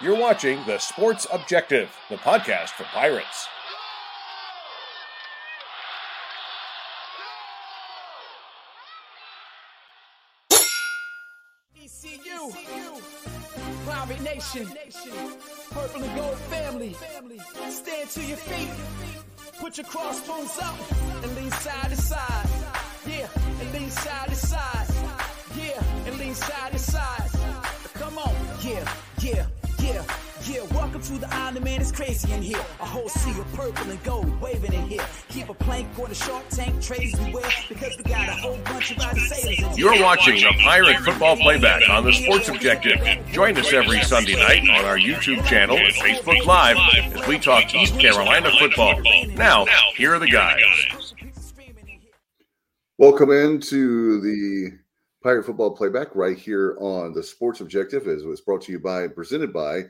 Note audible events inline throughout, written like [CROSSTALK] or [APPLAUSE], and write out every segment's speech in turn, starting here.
You're watching The Sports Objective, the podcast for Pirates. ECU, Pirate Nation, Purple and Gold family. Stand to your feet, put your crossbones up, and lean side to side. Yeah, and lean side to side. Yeah, and lean side to side. Come on, yeah, yeah, yeah, yeah. Welcome to the island, man. It's crazy in here. A whole sea of purple and gold waving in here. Keep a plank on the shark tank, trays beware, because we got a whole bunch of other sailors. You're watching the Pirate Football Playback on the Sports Objective. Join us every Sunday night on our YouTube channel and Facebook Live as we talk East Carolina football. Now, here are the guys. Welcome into the Pirate Football Playback right here on the Sports Objective, as it was brought to you by, and presented by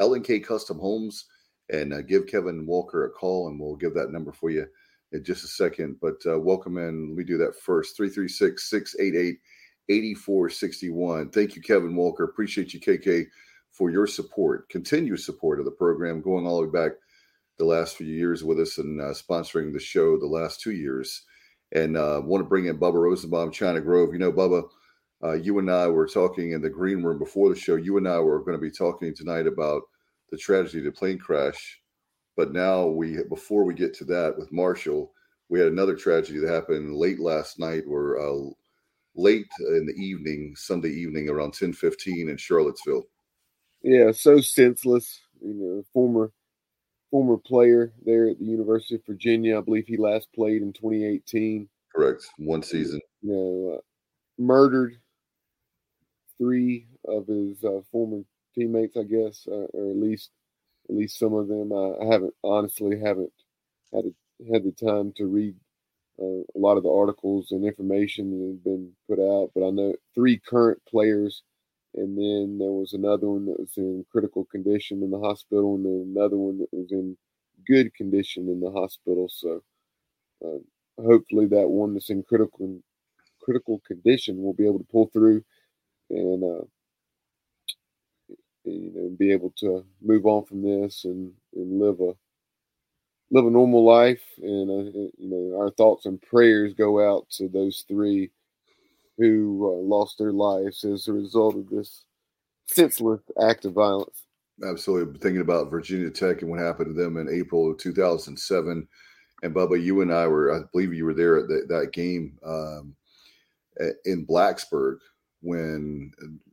L&K Custom Homes. And uh, give Kevin Walker a call, and we'll give that number for you in just a second. But uh, welcome in. Let me do that first 336 688 8461. Thank you, Kevin Walker. Appreciate you, KK, for your support, continuous support of the program, going all the way back the last few years with us and uh, sponsoring the show the last two years. And uh, want to bring in Bubba Rosenbaum, China Grove. You know, Bubba, uh, you and I were talking in the green room before the show. You and I were going to be talking tonight about the tragedy of the plane crash. But now we, before we get to that with Marshall, we had another tragedy that happened late last night, or uh, late in the evening, Sunday evening, around ten fifteen in Charlottesville. Yeah, so senseless. You know, former former player there at the University of Virginia. I believe he last played in 2018. Correct, one season. You know, uh, murdered three of his uh, former teammates, I guess, uh, or at least at least some of them. I, haven't honestly haven't had a, had the time to read uh, a lot of the articles and information that have been put out, but I know three current players, and then there was another one that was in critical condition in the hospital, and then another one that was in good condition in the hospital. So uh, hopefully that one that's in critical critical condition will be able to pull through and uh, you know be able to move on from this and, and live a live a normal life and uh, you know our thoughts and prayers go out to those three who uh, lost their lives as a result of this senseless act of violence Absolutely. Thinking about Virginia Tech and what happened to them in April of 2007. And Bubba, you and I were, I believe you were there at the, that game um, in Blacksburg when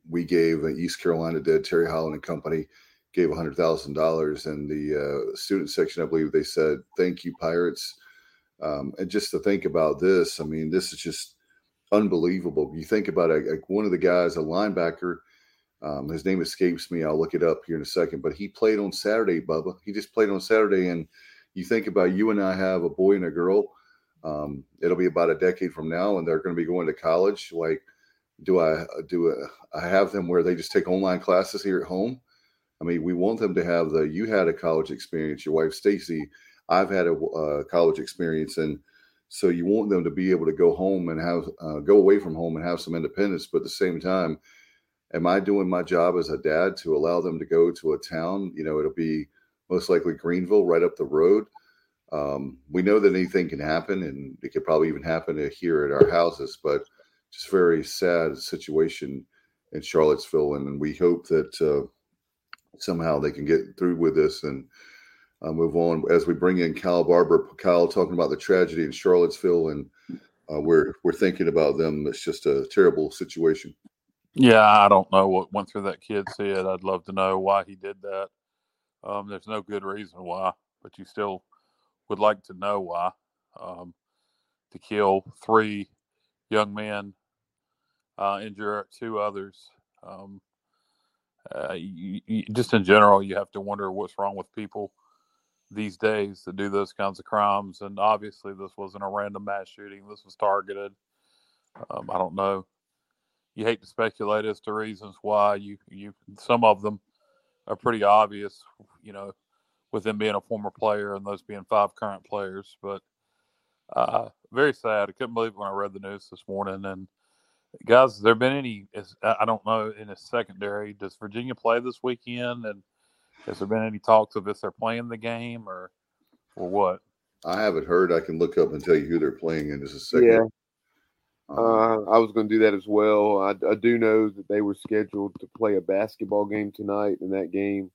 we gave East Carolina did Terry Holland and Company gave $100,000 and the uh, student section, I believe they said, thank you, Pirates. Um, and just to think about this, I mean, this is just unbelievable. You think about it, like one of the guys, a linebacker, um, his name escapes me. I'll look it up here in a second, but he played on Saturday, Bubba. He just played on Saturday. And you think about you and I have a boy and a girl. Um, it'll be about a decade from now, and they're going to be going to college. Like, do I do I have them where they just take online classes here at home? I mean, we want them to have the you had a college experience, your wife Stacy. I've had a college experience, and so you want them to be able to go home and have uh, go away from home and have some independence. But at the same time, am I doing my job as a dad to allow them to go to a town? You know, it'll be most likely Greenville, right up the road. Um, we know that anything can happen, and it could probably even happen here at our houses. But just very sad situation in Charlottesville, and we hope that uh, somehow they can get through with this and uh, move on. As we bring in Kyle Barber, Kyle talking about the tragedy in Charlottesville, and uh, we're we're thinking about them. It's just a terrible situation. Yeah, I don't know what went through that kid's head. I'd love to know why he did that. Um, there's no good reason why, but you still would like to know why. Um, to kill three young men, uh, injure two others. Um, uh, you, you, just in general, you have to wonder what's wrong with people these days to do those kinds of crimes. And obviously, this wasn't a random mass shooting. This was targeted. Um, I don't know. You hate to speculate as to reasons why. You you some of them are pretty obvious. You know, with him being a former player and those being five current players. But uh, very sad. I couldn't believe when I read the news this morning. And guys, has there been any? I don't know in a secondary. Does Virginia play this weekend? And Has there been any talks of if they're playing the game or or what? I haven't heard. I can look up and tell you who they're playing in just a second. Yeah. Um, Uh, I was going to do that as well. I, I do know that they were scheduled to play a basketball game tonight, and that game,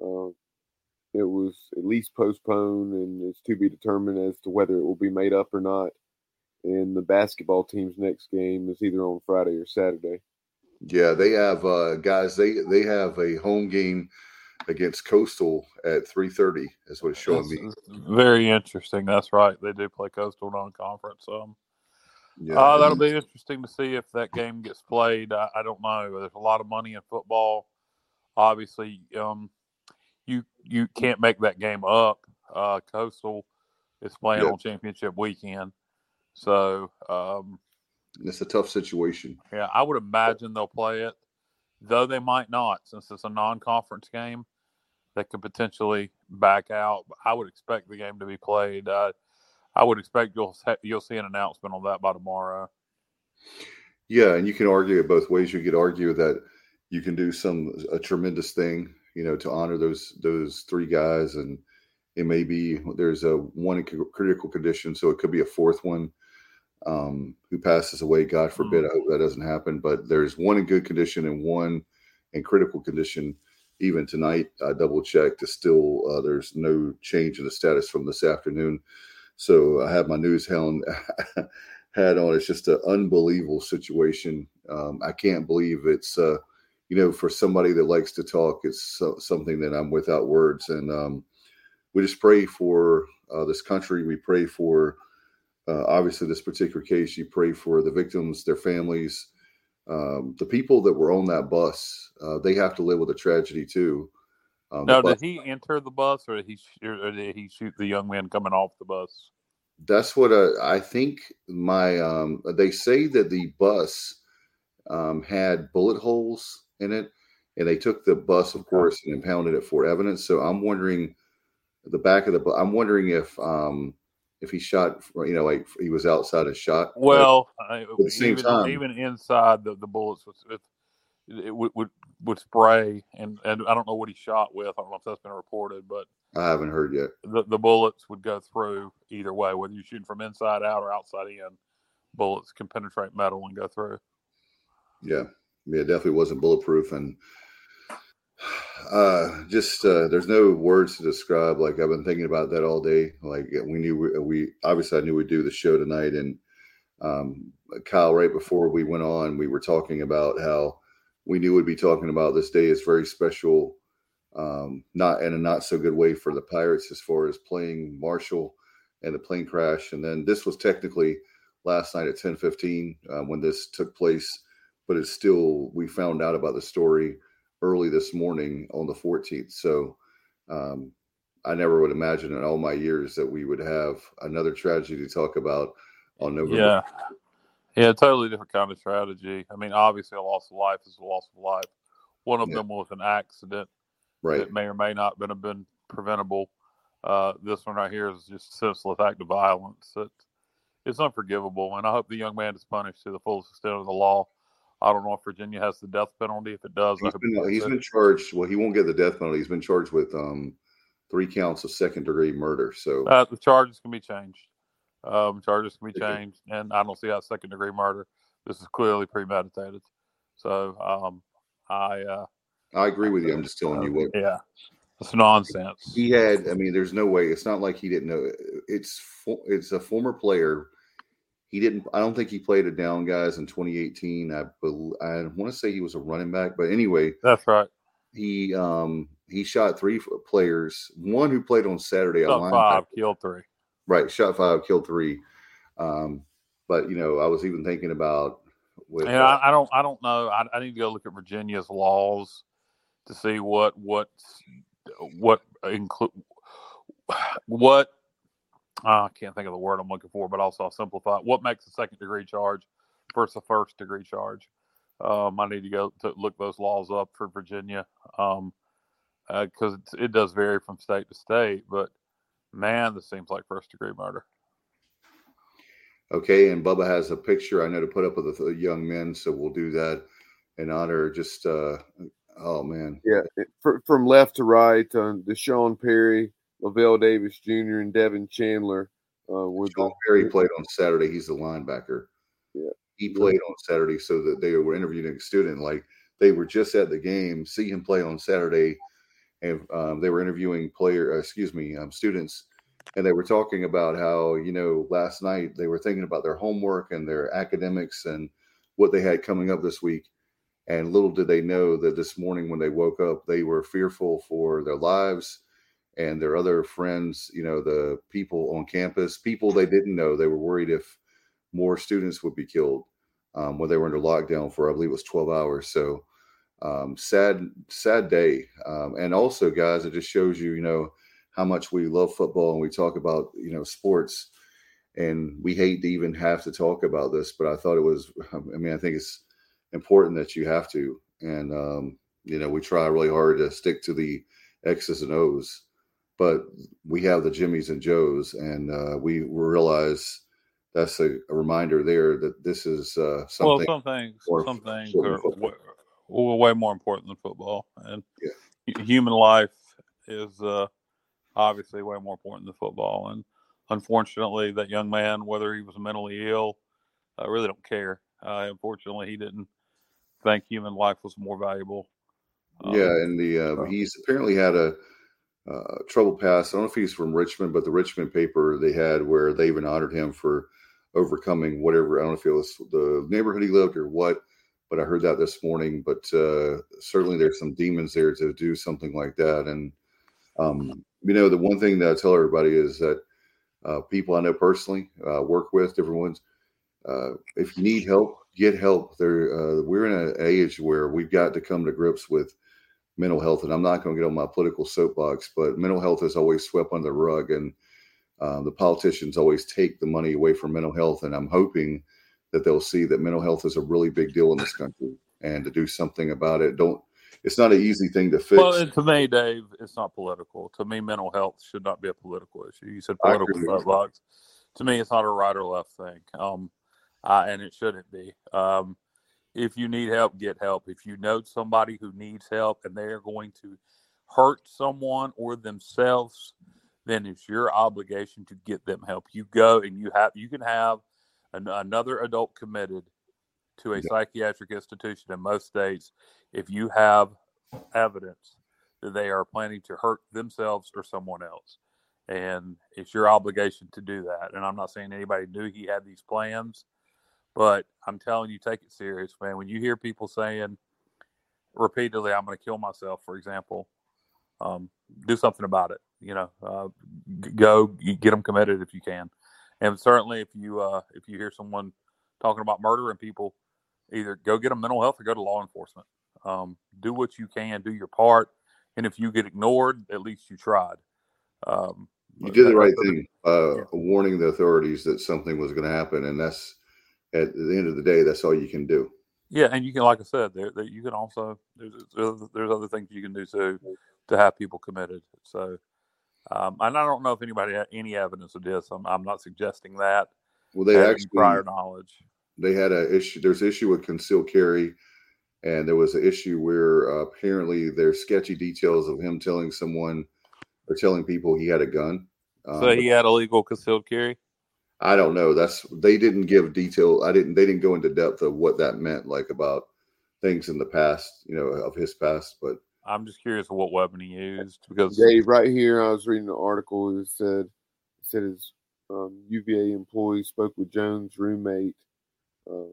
uh, it was at least postponed, and it's to be determined as to whether it will be made up or not. And the basketball team's next game is either on Friday or Saturday. yeah, they have uh, guys. They they have a home game against Coastal at three thirty. Is what it's showing That's- me. very interesting. That's right. They do play Coastal non-conference. Um, Yeah, uh, that'll be interesting to see if that game gets played. I, I don't know. There's a lot of money in football. Obviously, um, you you can't make that game up. Uh, Coastal is playing Yeah. on championship weekend, so um, it's a tough situation. yeah, I would imagine they'll play it, though they might not, since it's a non-conference game. They could potentially back out. I would expect the game to be played. Uh, I would expect you'll you'll see an announcement on that by tomorrow. Yeah, and you can argue it both ways. You could argue that you can do some a tremendous thing, you know, to honor those those three guys, and it may be there's a one in critical condition, so it could be a fourth one um, who passes away. God forbid, I hope that doesn't happen. But there's one in good condition and one in critical condition. Even tonight, I double checked. Is still uh, there's no change in the status from this afternoon. So I have my news hound [LAUGHS] hat on. It's just an unbelievable situation. Um, I can't believe it's, uh, you know, for somebody that likes to talk, it's so, something that I'm without words. And um, we just pray for uh, this country. We pray for, uh, obviously, this particular case. You pray for the victims, their families, um, the people that were on that bus. Uh, they have to live with a tragedy too. Um, Now, bus- did he enter the bus, or did he or did he shoot the young man coming off the bus? that's what uh, I think. My um, they say that the bus um, had bullet holes in it, and they took the bus, of course, and impounded it for evidence. So I'm wondering the back of the. I'm wondering if um, if he shot, you know, like he was outside and shot. Well, I, the same even, time- even inside the, the bullets was it, it would, would would spray, and and I don't know what he shot with. I don't know if that's been reported, but I haven't heard yet. the, the bullets would go through either way, whether you're shooting from inside out or outside in. Bullets can penetrate metal and go through. Yeah, yeah, it definitely wasn't bulletproof, and uh, just uh, there's no words to describe. Like I've been thinking about that all day. Like we knew we, we obviously I knew we'd do the show tonight, and um, Kyle, right before we went on, we were talking about how we knew we'd be talking about this day is very special, um, not in a not so good way for the Pirates as far as playing Marshall and the plane crash, and then this was technically last night at 10:15 uh, when this took place but it's still we found out about the story early this morning on the 14th so um, i never would imagine in all my years that we would have another tragedy to talk about on november Yeah, yeah, totally different kind of strategy. I mean, obviously, a loss of life is a loss of life. One of Yeah. them was an accident right that may or may not been have been preventable. Uh, this one right here is just a senseless act of violence. It, it's unforgivable, and I hope the young man is punished to the fullest extent of the law. I don't know if Virginia has the death penalty. If it does, he's been, he's been charged well he won't get the death penalty he's been charged with um, three counts of second degree murder so Uh, the charges can be changed. Um, charges can be changed, and I don't see how second degree murder. This is clearly premeditated. So um, I, uh, i agree with you i'm just telling you what yeah, it's nonsense. he had i mean there's no way it's not like he didn't know it's it's a former player he didn't i don't think he played it down guys in 2018 i i want to say he was a running back but anyway That's right. he um he shot three players one who played on saturday a Shot five, killed three. right shot five killed three um but you know i was even thinking about with And uh, I, I don't, I don't know. I, I need to go look at Virginia's laws to see what, what, what include, what. Uh, I can't think of the word I'm looking for, but also I'll simplify. it. What makes a second degree charge versus a first degree charge? Um, I need to go to look those laws up for Virginia um, because it does vary from state to state. But man, this seems like first degree murder. Okay, and Bubba has a picture I know to put up of the young men, so we'll do that in honor. Just uh, Oh man, yeah, it, fr- from left to right, uh, D'Sean Perry, Lavelle Davis Jr., and Devin Chandler. Uh, were Sean the, Perry played on Saturday. He's the linebacker. Yeah. he played on Saturday, so that they were interviewing a student. Like they were just at the game, see him play on Saturday, and um, they were interviewing player, uh, excuse me, um, students, and they were talking about how you know last night they were thinking about their homework and their academics and what they had coming up this week. And little did they know that this morning when they woke up, they were fearful for their lives and their other friends, you know, the people on campus, people they didn't know. They were worried if more students would be killed um, when they were under lockdown for, I believe it was 12 hours. So um, sad, sad day. Um, and also, guys, it just shows you, you know, how much we love football and we talk about, you know, sports. And we hate to even have to talk about this, but I thought it was, I mean, I think it's important that you have to. And, um, you know, we try really hard to stick to the X's and O's, but we have the Jimmys and Joes, and uh, we realize that's a, a, reminder there that this is uh, something. Well, some things, some things are way, way more important than football, and Yeah. human life is uh, obviously way more important than football. And unfortunately, that young man, whether he was mentally ill, I really don't care. Uh, unfortunately, he didn't think human life was more valuable. Um, Yeah, and the uh, he's apparently had a uh, trouble pass. I don't know if he's from Richmond, but the Richmond paper they had where they even honored him for overcoming whatever. I don't know if it was the neighborhood he lived or what, but I heard that this morning. But uh, certainly there's some demons there to do something like that. And um, you know, the one thing that I tell everybody is that uh, people I know personally uh, work with different ones. Uh, if you need help, get help. There, uh, we're in an age where we've got to come to grips with mental health. And I'm not going to get on my political soapbox, but mental health is always swept under the rug, and uh, the politicians always take the money away from mental health. And I'm hoping that they'll see that mental health is a really big deal in this country, and to do something about it. Don't. It's not an easy thing to fix. Well, and to me, Dave, it's not political. To me, mental health should not be a political issue. You said political agree with you. soapbox. To me, it's not a right or left thing, um, uh, and it shouldn't be. Um, if you need help, get help. If you know somebody who needs help and they are going to hurt someone or themselves, then it's your obligation to get them help. You go and you have you can have an, another adult committed to a Yeah. psychiatric institution in most states if you have evidence that they are planning to hurt themselves or someone else. And it's your obligation to do that. And I'm not saying anybody knew he had these plans, but I'm telling you, take it serious, man. When you hear people saying repeatedly, I'm going to kill myself, for example, um, do something about it. You know, uh, go get them committed if you can. And certainly, if you uh, if you hear someone talking about murdering people, either go get them mental health or go to law enforcement. Um, do what you can, do your part, and if you get ignored, at least you tried. Um, you did the right thing, uh, Yeah. warning the authorities that something was going to happen, and that's at the end of the day, that's all you can do. Yeah, and you can, like I said, there, there you can also there's there's other things you can do too to have people committed. So, um, and I don't know if anybody had any evidence of this. I'm, I'm not suggesting that. Well, they actually prior knowledge. they had a issue. There's issue with concealed carry, and there was an issue where uh, apparently there's sketchy details of him telling someone or telling people he had a gun. Um, So he had illegal concealed carry. I don't know. That's they didn't give detail. I didn't. They didn't go into depth of what that meant, like about things in the past, you know, of his past. But I'm just curious what weapon he used because Dave, right here, I was reading an article that said it said his um, UVA employee spoke with Jones' roommate. Um,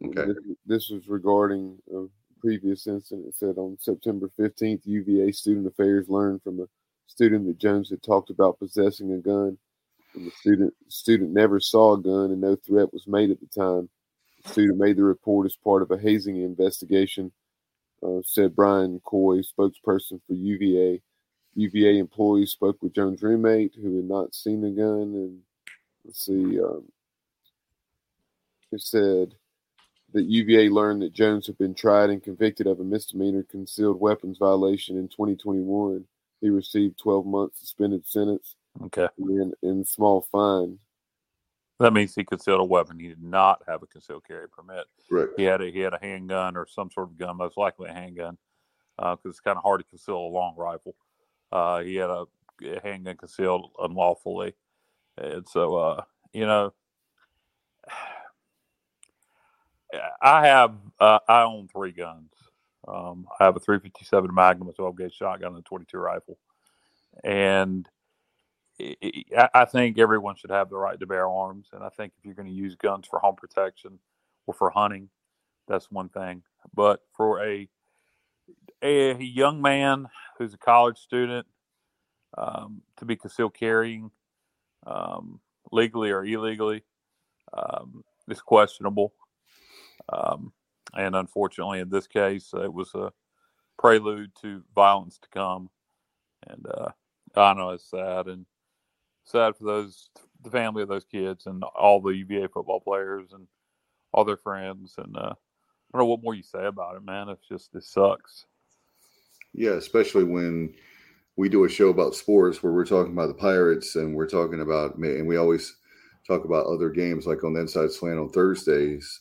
and Okay. This, this was regarding a previous incident. It said on September 15th, UVA Student Affairs learned from a student that Jones had talked about possessing a gun. And the student student never saw a gun and no threat was made at the time. The student made the report as part of a hazing investigation, uh, said Brian Coy, spokesperson for UVA. UVA employees spoke with Jones' roommate who had not seen the gun. And let's see, um, it said that UVA learned that Jones had been tried and convicted of a misdemeanor concealed weapons violation in 2021. He received 12 months suspended sentence okay, In, and small fine. that means he concealed a weapon. He did not have a concealed carry permit. correct. He had a he had a handgun or some sort of gun, most likely a handgun. because uh, it's kind of hard to conceal a long rifle. Uh, he had a handgun concealed unlawfully, and so uh, you know, [SIGHS] I have uh, I own three guns. Um, I have a 357 Magnum, a 12 gauge shotgun, and a 22 rifle, and I think everyone should have the right to bear arms. And I think if you're going to use guns for home protection or for hunting, that's one thing. But for a a young man who's a college student um, to be concealed carrying um, legally or illegally um, is questionable. Um, and unfortunately, in this case, it was a prelude to violence to come. And uh, I know it's sad and sad for those the family of those kids and all the UVA football players and all their friends. And uh, I don't know what more you say about it, man. It's just it sucks. Yeah, especially when we do a show about sports where we're talking about the Pirates and we're talking about and we always talk about other games like on the Inside Slant on Thursdays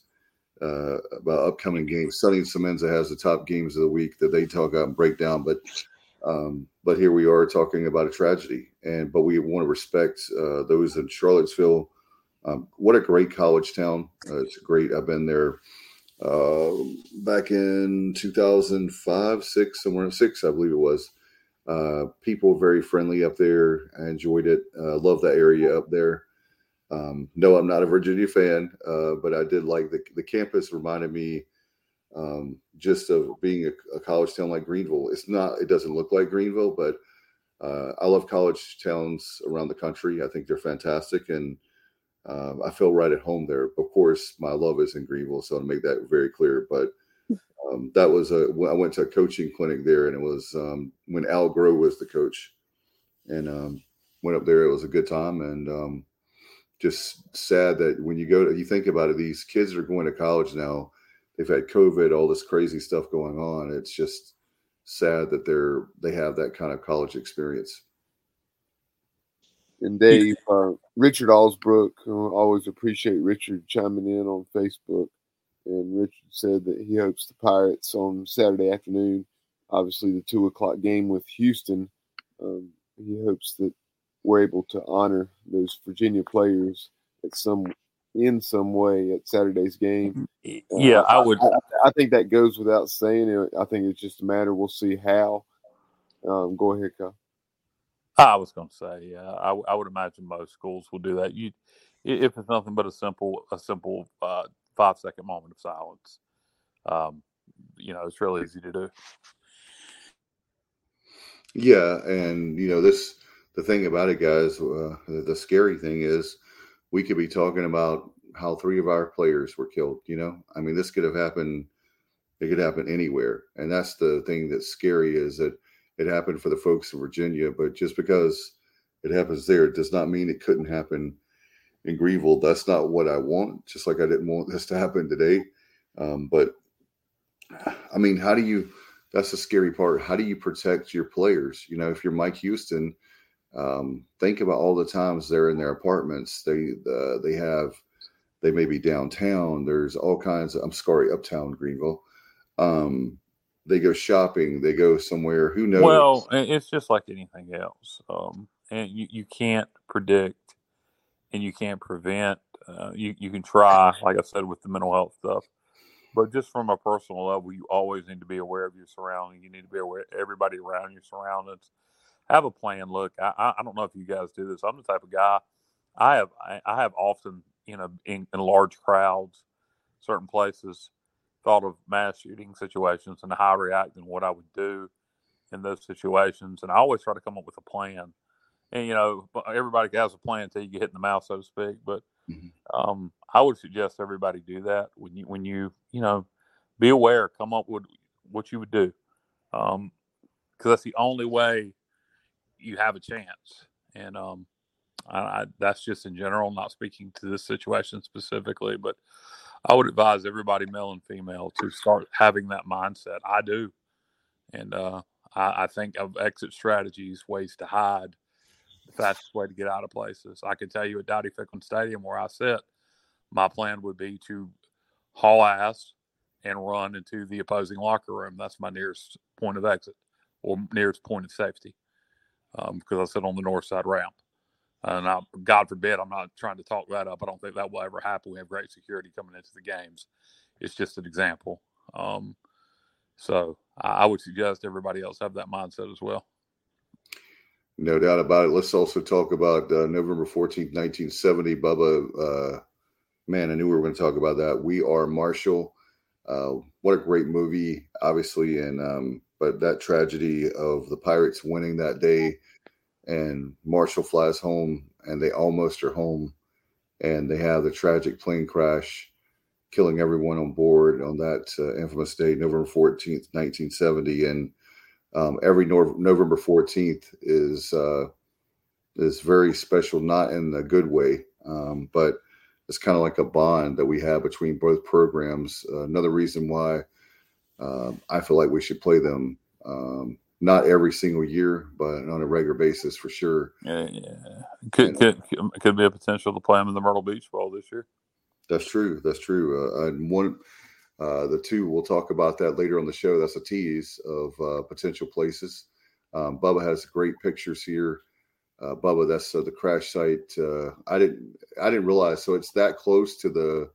uh, about upcoming games. Sonny Semenza has the top games of the week that they talk about and break down, but um, but here we are talking about a tragedy, and but we want to respect uh, those in Charlottesville. Um, what a great college town! Uh, it's great. I've been there uh, back in 2005, six, somewhere in six, I believe it was. Uh, people very friendly up there. I enjoyed it. Uh, love that area up there. Um, no, I'm not a Virginia fan, uh, but I did like the the campus. Reminded me um, just of being a, a, college town like Greenville. It's not. It doesn't look like Greenville, but uh, I love college towns around the country. I think they're fantastic, and um, I feel right at home there. Of course, my love is in Greenville, so to make that very clear. But [LAUGHS] um, that was a. I went to a coaching clinic there, and it was um, when Al Groh was the coach, and um, went up there. It was a good time, and um, just sad that when you go to you think about it, these kids are going to college now. They've had COVID, all this crazy stuff going on. It's just sad that they're they have that kind of college experience. And Dave, uh, Richard Allsbrook, uh, always appreciate Richard chiming in on Facebook. And Richard said that he hopes the Pirates on Saturday afternoon, obviously the two o'clock game with Houston, um, he hopes that we're able to honor those Virginia players at some in some way at Saturday's game. Mm-hmm. Yeah, uh, I would. I, I, think that goes without saying. I think it's just a matter. We'll see how. Um, go ahead, Kyle. I was going to say, yeah, I, I, would imagine most schools will do that. You, if it's nothing but a simple, a simple uh, five second moment of silence, um, you know, it's really easy to do. Yeah, and you know this the thing about it, guys, uh, the scary thing is we could be talking about how three of our players were killed. You know, I mean, this could have happened. It could happen anywhere, and that's the thing that's scary is that it happened for the folks in Virginia. But just because it happens there does not mean it couldn't happen in Greenville. That's not what I want. Just like I didn't want this to happen today. Um, but I mean, how do you? That's the scary part. How do you protect your players? You know, if you're Mike Houston um, think about all the times they're in their apartments. They uh, they have they may be downtown. There's all kinds. Of, I'm sorry, uptown Greenville. Um, they go shopping. They go somewhere. Who knows? Well, it's just like anything else. Um, and you, you can't predict and you can't prevent. Uh, you you can try, like I said, with the mental health stuff. But just from a personal level, you always need to be aware of your surroundings. You need to be aware of everybody around your surroundings have a plan. Look, I, I don't know if you guys do this. I'm the type of guy. I have I, I have often you know in, in large crowds, certain places, thought of mass shooting situations and how I react and what I would do in those situations. And I always try to come up with a plan. And you know, everybody has a plan until you get hit in the mouth, so to speak. But mm-hmm. um, I would suggest everybody do that when you when you you know be aware, come up with what you would do, because um, that's the only way you have a chance. And um, I, I, that's just in general, not speaking to this situation specifically, but I would advise everybody, male and female, to start having that mindset. I do, and uh, I, I, think of exit strategies, ways to hide, the fastest way to get out of places. I can tell you at Dowdy Ficklen Stadium, where I sit, my plan would be to haul ass, and run into the opposing locker room. That's my nearest point of exit or nearest point of safety um, because I sit on the north side ramp. And I, God forbid, I'm not trying to talk that up. I don't think that will ever happen. We have great security coming into the games. It's just an example. Um, so I, I would suggest everybody else have that mindset as well. No doubt about it. Let's also talk about uh, November 14th, 1970. Bubba, uh, man, I knew we were going to talk about that. We Are Marshall. Uh, what a great movie, obviously. And, um, but that tragedy of the Pirates winning that day and Marshall flies home and they almost are home and they have the tragic plane crash killing everyone on board on that uh, infamous day, November 14th, 1970. And um, every no- November 14th is uh, is very special, not in a good way, um, but it's kind of like a bond that we have between both programs. Uh, another reason why um, I feel like we should play them um, not every single year, but on a regular basis for sure. Yeah, yeah. Could, could, could be a potential to play them in the Myrtle Beach Bowl this year. That's true. That's true. Uh, and one, uh, the two, we'll talk about that later on the show. That's a tease of uh, potential places. Um, Bubba has great pictures here. Uh, Bubba, that's uh, the crash site. Uh, I didn't, I didn't realize. So it's that close to the,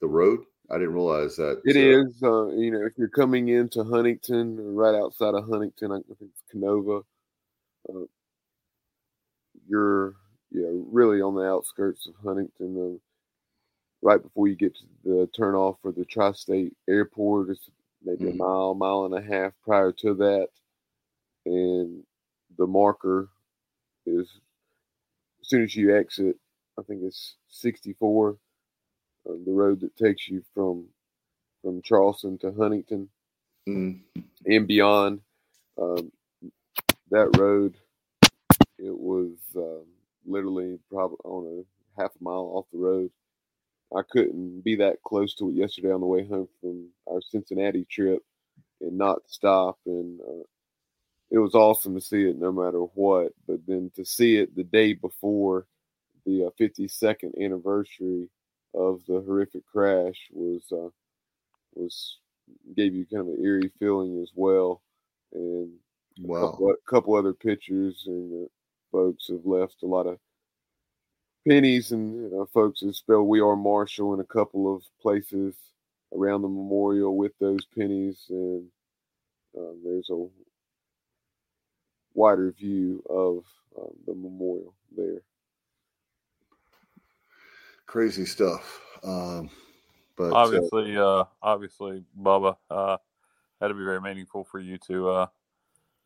the road. I didn't realize that. It is. you know, if you're coming into Huntington, right outside of Huntington, I think it's Kenova. you're, yeah, really on the outskirts of Huntington right before you get to the turnoff for the tri-state airport. It's maybe mm-hmm. a mile, mile and a half prior to that, and the marker is as soon as you exit. I think it's 64, uh, the road that takes you from from Charleston to Huntington mm-hmm. and beyond. Um, that road, it was um, literally probably on a half a mile off the road I couldn't be that close to it yesterday on the way home from our Cincinnati trip and not stop. And uh, it was awesome to see it no matter what. But then to see it the day before the uh, 52nd anniversary of the horrific crash was uh, was gave you kind of an eerie feeling as well. And wow. a couple, a couple other pictures and folks have left a lot of pennies and know, folks that spell "We Are Marshall" in a couple of places around the memorial with those pennies, and um, there's a wider view of um, the memorial there. Crazy stuff. Um, but obviously, uh, uh, obviously, Bubba, uh, that'd be very meaningful for you to uh,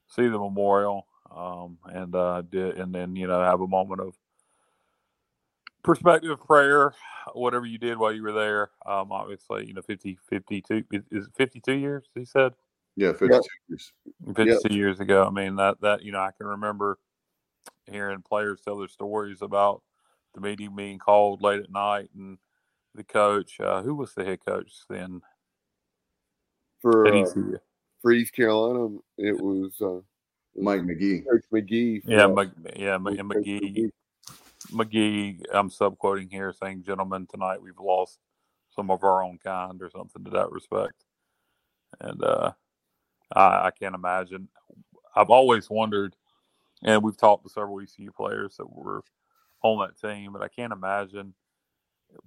see the memorial um, and uh, did, and then you know have a moment of perspective prayer whatever you did while you were there um obviously you know 50 52 is it 52 years he said yeah 52 yep. years 52 yep. years ago i mean that that you know i can remember hearing players tell their stories about the meeting being called late at night and the coach uh, who was the head coach then? For uh, for east carolina it was uh mike mcgee. Coach mcgee yeah yeah mcgee. McGee, I'm subquoting here, saying, "Gentlemen, tonight we've lost some of our own kind," or something to that respect. And uh, I, I can't imagine. I've always wondered, and we've talked to several ECU players that were on that team, but I can't imagine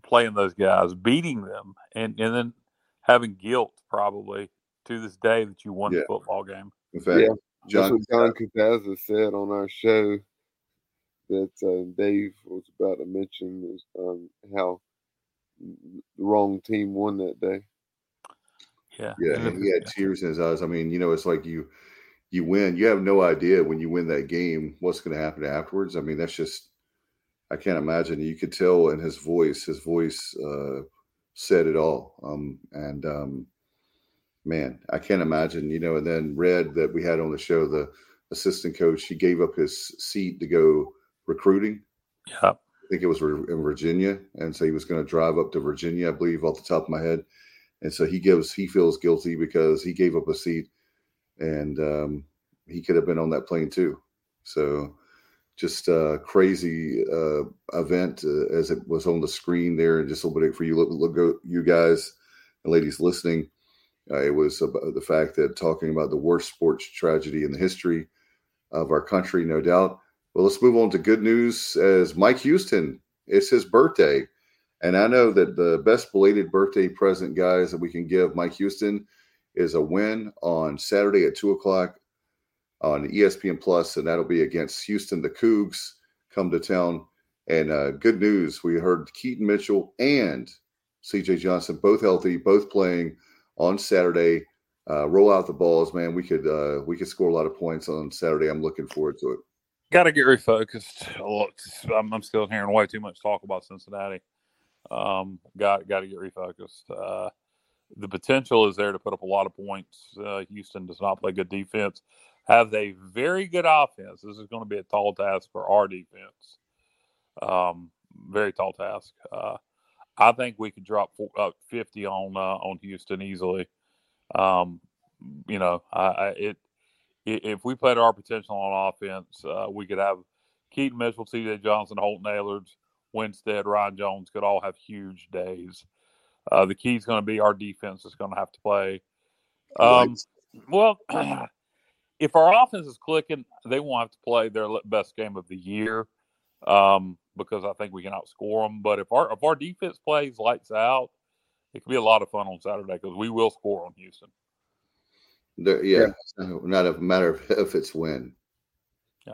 playing those guys, beating them, and and then having guilt probably to this day that you won yeah. the football game. In fact, yeah. John, John Cazazza said on our show that uh, Dave was about to mention is um, how the wrong team won that day. Yeah, yeah, he had tears in his eyes. I mean, you know, it's like you you win. You have no idea when you win that game what's going to happen afterwards. I mean, that's just I can't imagine. You could tell in his voice. His voice uh, said it all. Um, and um, man, I can't imagine. You know, and then Red that we had on the show, the assistant coach, he gave up his seat to go recruiting. Yeah. I think it was in Virginia. And so he was going to drive up to Virginia, I believe, off the top of my head. And so he gives, he feels guilty because he gave up a seat and um, he could have been on that plane too. So just a crazy uh, event uh, as it was on the screen there. And just a little bit for you, look, look, you guys and ladies listening. Uh, it was about the fact that talking about the worst sports tragedy in the history of our country, no doubt. Well, let's move on to good news as Mike Houston. It's his birthday. And I know that the best belated birthday present, guys, that we can give Mike Houston is a win on Saturday at two o'clock on ESPN Plus, and that'll be against Houston. The Cougs come to town. And uh, good news, we heard Keaton Mitchell and CJ Johnson both healthy, both playing on Saturday. Uh, roll out the balls, man. We could uh, we could score a lot of points on Saturday. I'm looking forward to it. Got to get refocused. I'm, I'm, still hearing way too much talk about Cincinnati. Um, got got to get refocused. Uh, the potential is there to put up a lot of points. Uh, Houston does not play good defense. Have a very good offense. This is going to be a tall task for our defense. Um, very tall task. Uh, I think we could drop uh, 50 on uh, on Houston easily. Um, you know, I, I, it if we played our potential on offense, uh, we could have Keaton Mitchell, C.J. Johnson, Holton Ahlers, Winstead, Ryan Jones could all have huge days. Uh, the key is going to be our defense is going to have to play. Um, well, [CLEARS THROAT] [CLEARS THROAT] if our offense is clicking, they won't have to play their best game of the year um, because I think we can outscore them. But if our if our defense plays lights out, it could be a lot of fun on Saturday because we will score on Houston. yeah, yeah. not a matter of if it's when. Yeah.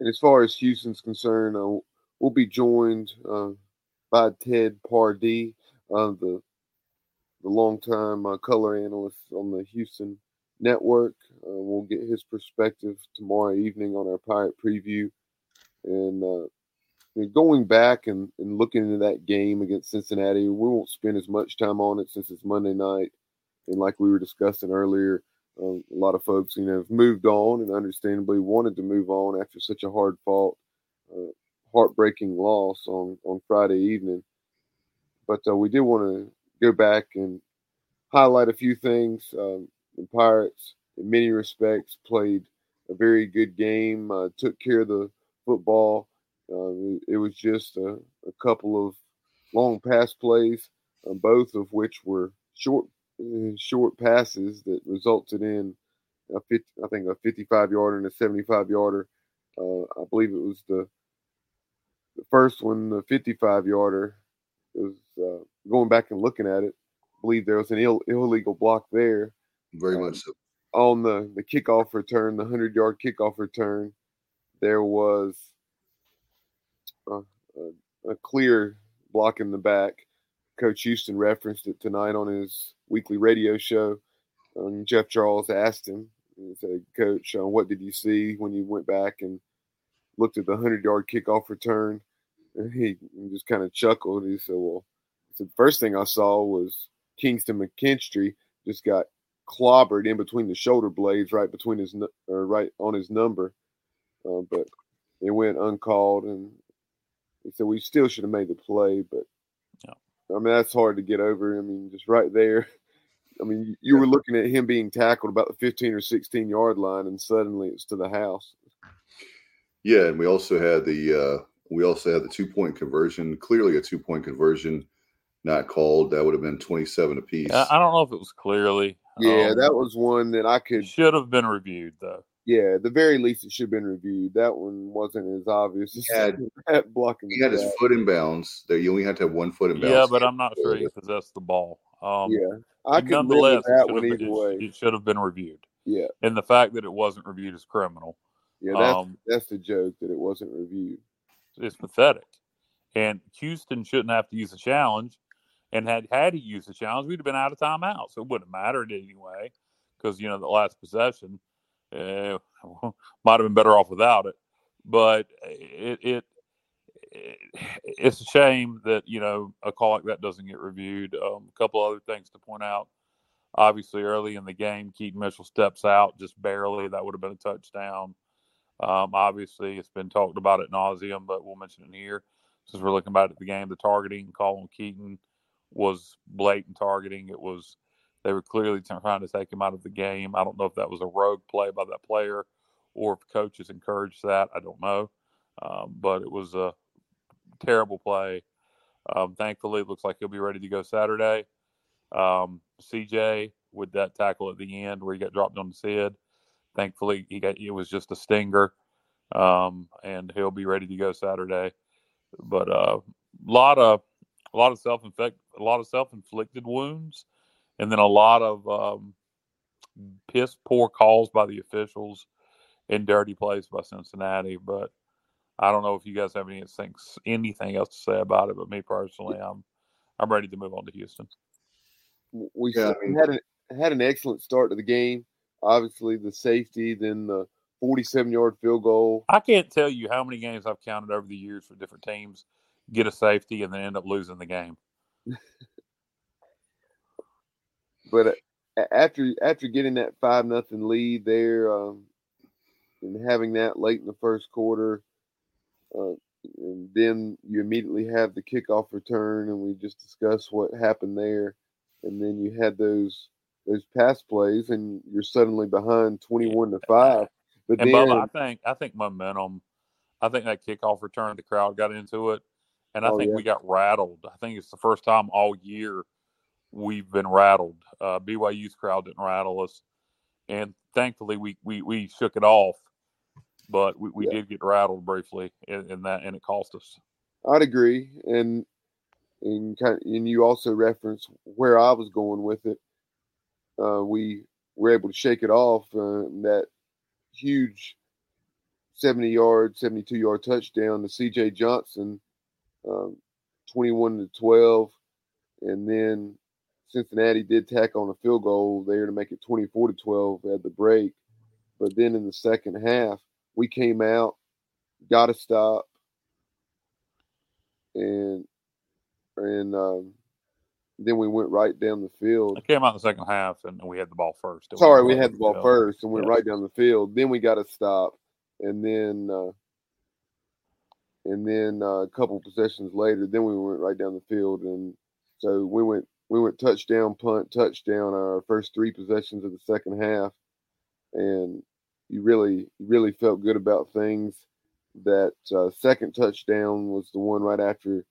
And as far as Houston's concerned, uh, we'll be joined uh, by Ted Pardee, uh, the the longtime uh, color analyst on the Houston network. Uh, we'll get his perspective tomorrow evening on our Pirate preview. And uh, going back and, and looking into that game against Cincinnati, we won't spend as much time on it since it's Monday night. And like we were discussing earlier, uh, a lot of folks, you know, have moved on and understandably wanted to move on after such a hard fought, uh, heartbreaking loss on, on Friday evening. But uh, we did want to go back and highlight a few things. Um, the Pirates, in many respects, played a very good game, uh, took care of the football uh, it was just a, a, couple of long pass plays, uh, both of which were short uh, short passes that resulted in a 50, I think a 55 yarder and a 75 yarder. Uh, I believe it was the the first one, the 55 yarder. It was uh, going back and looking at it. I believe there was an Ill, illegal block there. Very much so. On the the kickoff return, the 100 yard kickoff return, there was a, a, clear block in the back. Coach Houston referenced it tonight on his weekly radio show. Um, Jeff Charles asked him, he said, Coach, uh, what did you see when you went back and looked at the 100 yard kickoff return? And he just kind of chuckled. He said, Well, the first thing I saw was Kingston McKinstry just got clobbered in between the shoulder blades, right between his or right on his number. Uh, but it went uncalled, and he said we still should have made the play, but yeah. I mean that's hard to get over. I mean, just right there. [LAUGHS] I mean, you were looking at him being tackled about the 15 or 16 yard line, and suddenly it's to the house. Yeah, and we also had the uh, we also had the two point conversion. Clearly, a two point conversion not called. That would have been 27 apiece. I don't know if it was clearly. Yeah, um, that was one that I could should have been reviewed though yeah, the very least it should have been reviewed. That one wasn't as obvious. He had, [LAUGHS] blocking. He had his foot in bounds. There, you only had to have one foot in bounds. Yeah, but I'm not sure he possessed the ball. Um, yeah, I could live with that one either been, way. It, should have been reviewed. Yeah, and the fact that it wasn't reviewed is criminal. Yeah, that's um, that's the joke that it wasn't reviewed. It's pathetic. And Houston shouldn't have to use a challenge. And had had he used the challenge, we'd have been out of timeout. So it wouldn't have mattered anyway, because you know the last possession uh, [LAUGHS] might have been better off without it. But it, it, it, it's a shame that you know a call like that doesn't get reviewed. Um, a couple other things to point out. Obviously, early in the game, Keaton Mitchell steps out just barely. That would have been a touchdown. Um, obviously, it's been talked about at nauseum, but we'll mention it here since we're looking back at the game. The targeting call on Keaton was blatant targeting. It was they were clearly trying to take him out of the game. I don't know if that was a rogue play by that player or if coaches encouraged that. I don't know. Um, but it was a terrible play. Um, thankfully, it looks like he'll be ready to go Saturday. Um, CJ with that tackle at the end where he got dropped on his head. Thankfully, he got it was just a stinger, um, and he'll be ready to go Saturday. But a uh, lot of a lot of self infect a lot of self inflicted wounds, and then a lot of um, piss poor calls by the officials and dirty plays by Cincinnati. But I don't know if you guys have anything anything else to say about it. But me personally, I'm I'm ready to move on to Houston. We yeah, I mean, had an had an excellent start to the game. Obviously, the safety, then the 47 yard field goal. I can't tell you how many games I've counted over the years for different teams get a safety and then end up losing the game. [LAUGHS] but uh, after after getting that five nothing lead there, um, and having that late in the first quarter, uh, and then you immediately have the kickoff return, and we just discussed what happened there, and then you had those those pass plays, and you're suddenly behind twenty-one to five. But and then, Bubba, I think I think momentum. I think that kickoff return, the crowd got into it, and I oh, think yeah. we got rattled. I think it's the first time all year we've been rattled. Uh, BYU's crowd didn't rattle us, and thankfully we we, we shook it off. But we, we yeah. did get rattled briefly in, in, that, and it cost us. I'd agree, and and kind of, and you also referenced where I was going with it. Uh, we were able to shake it off. Uh, that huge seventy yard, seventy two yard touchdown to C.J. Johnson, um, twenty one to twelve, and then Cincinnati did tack on a field goal there to make it 24 to 12 at the break. But then in the second half, we came out, got a stop, and and um, then we went right down the field. I came out in the second half, and we had the ball first. Sorry, we had the ball first and went yeah. right down the field. Then we got a stop, and then uh, and then uh, a couple possessions later, then we went right down the field, and so we went we went touchdown, punt, touchdown our first three possessions of the second half, and you really really felt good about things. That uh, second touchdown was the one right after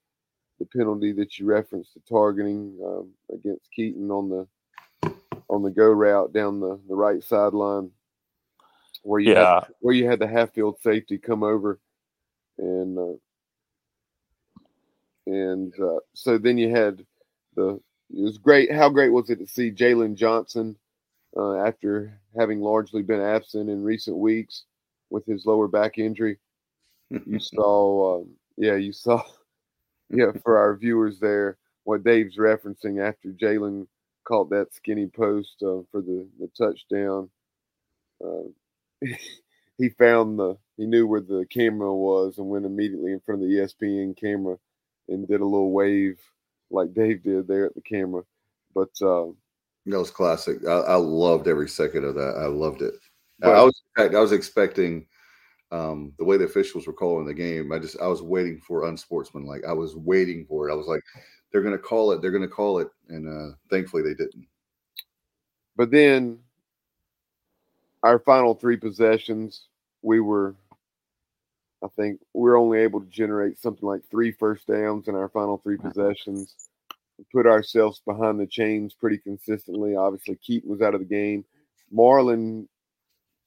the penalty that you referenced, the targeting um, against Keaton on the on the go route down the, the right sideline, where you yeah. had, where you had the half field safety come over, and uh, and uh, so then you had the it was great. How great was it to see Jalen Johnson uh, after having largely been absent in recent weeks with his lower back injury? You [LAUGHS] saw, um, yeah, you saw, [LAUGHS] yeah, for our viewers there, what Dave's referencing after Jalen caught that skinny post uh, for the, the touchdown. Uh, [LAUGHS] he found the, he knew where the camera was and went immediately in front of the ESPN camera and did a little wave like Dave did there at the camera. But uh, that was classic. I, I, loved every second of that. I loved it. But, I was I was expecting um, the way the officials were calling the game. I just I was waiting for unsportsmanlike. I was waiting for it. I was like, they're going to call it. They're going to call it, and uh, thankfully they didn't. But then our final three possessions, we were I think we're only able to generate something like three first downs in our final three possessions. We put ourselves behind the chains pretty consistently. Obviously, Keaton was out of the game. Marlon,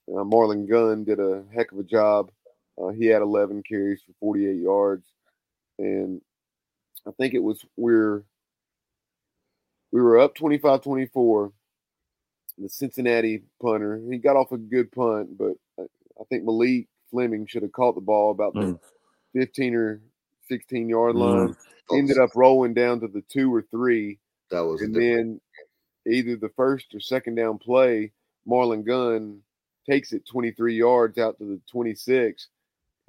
uh, Marlon Gunn did a heck of a job. Uh, he had 11 carries for 48 yards, and I think it was we're we were up 25-24. The Cincinnati punter, he got off a good punt, but I think Malik Fleming should have caught the ball about the mm. 15 or 16 yard line. Mm. Ended up rolling down to the two or three. That was and then either the first or second down play, Marlon Gunn takes it 23 yards out to the 26.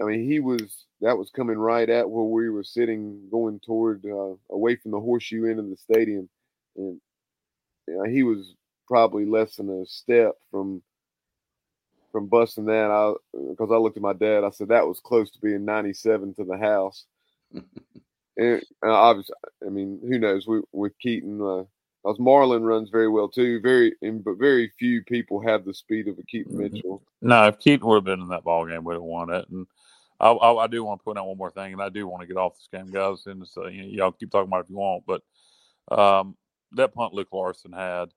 I mean, he was that was coming right at where we were sitting, going toward uh, away from the horseshoe end of the stadium, and you know, he was probably less than a step from from busting that I because I looked at my dad. I said that was close to being 97 to the house. [LAUGHS] and uh, obviously, I mean, who knows? We, with Keaton, uh, because Marlon runs very well too. Very, but very few people have the speed of a Keaton mm-hmm. Mitchell. No, if Keaton would have been in that ball game, we'd have won it. And I, I, I, do want to point out one more thing, and I do want to get off this game, guys. And so, you know, y'all keep talking about it if you want, but um, that punt Luke Larson had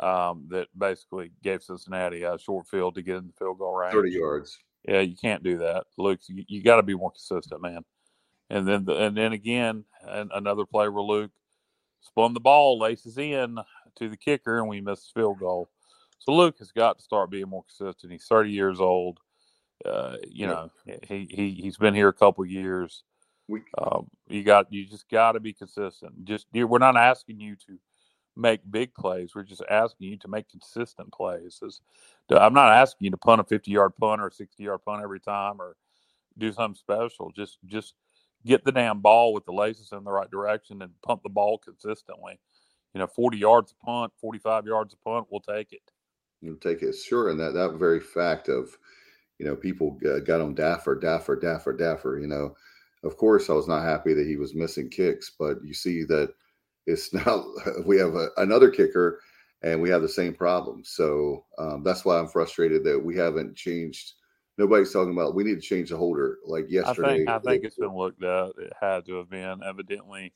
um, that basically gave Cincinnati a short field to get in the field goal range. Thirty yards. Yeah, you can't do that, Luke. You, you got to be more consistent, man. And then the, and then again, and another play where Luke spun the ball, laces in to the kicker, and we missed field goal. So Luke has got to start being more consistent. He's 30 years old. Uh, you know, he, he he's been here a couple years. We, Um, you got you just got to be consistent. Just we're not asking you to make big plays. We're just asking you to make consistent plays. I'm not asking you to punt a 50 yard punt or a 60 yard punt every time or do something special. Just just get the damn ball with the laces in the right direction and pump the ball consistently. You know, 40 yards a punt, 45 yards a punt, we'll take it. you take it sure, and that that very fact of, you know, people got on Daffer, Daffer, Daffer, Daffer. You know, of course, I was not happy that he was missing kicks, but you see that it's [LAUGHS] now we have a, another kicker, and we have the same problem. So um, that's why I'm frustrated that we haven't changed. Nobody's talking about we need to change the holder like I yesterday. think I think it's been looked at. It had to have been evidently.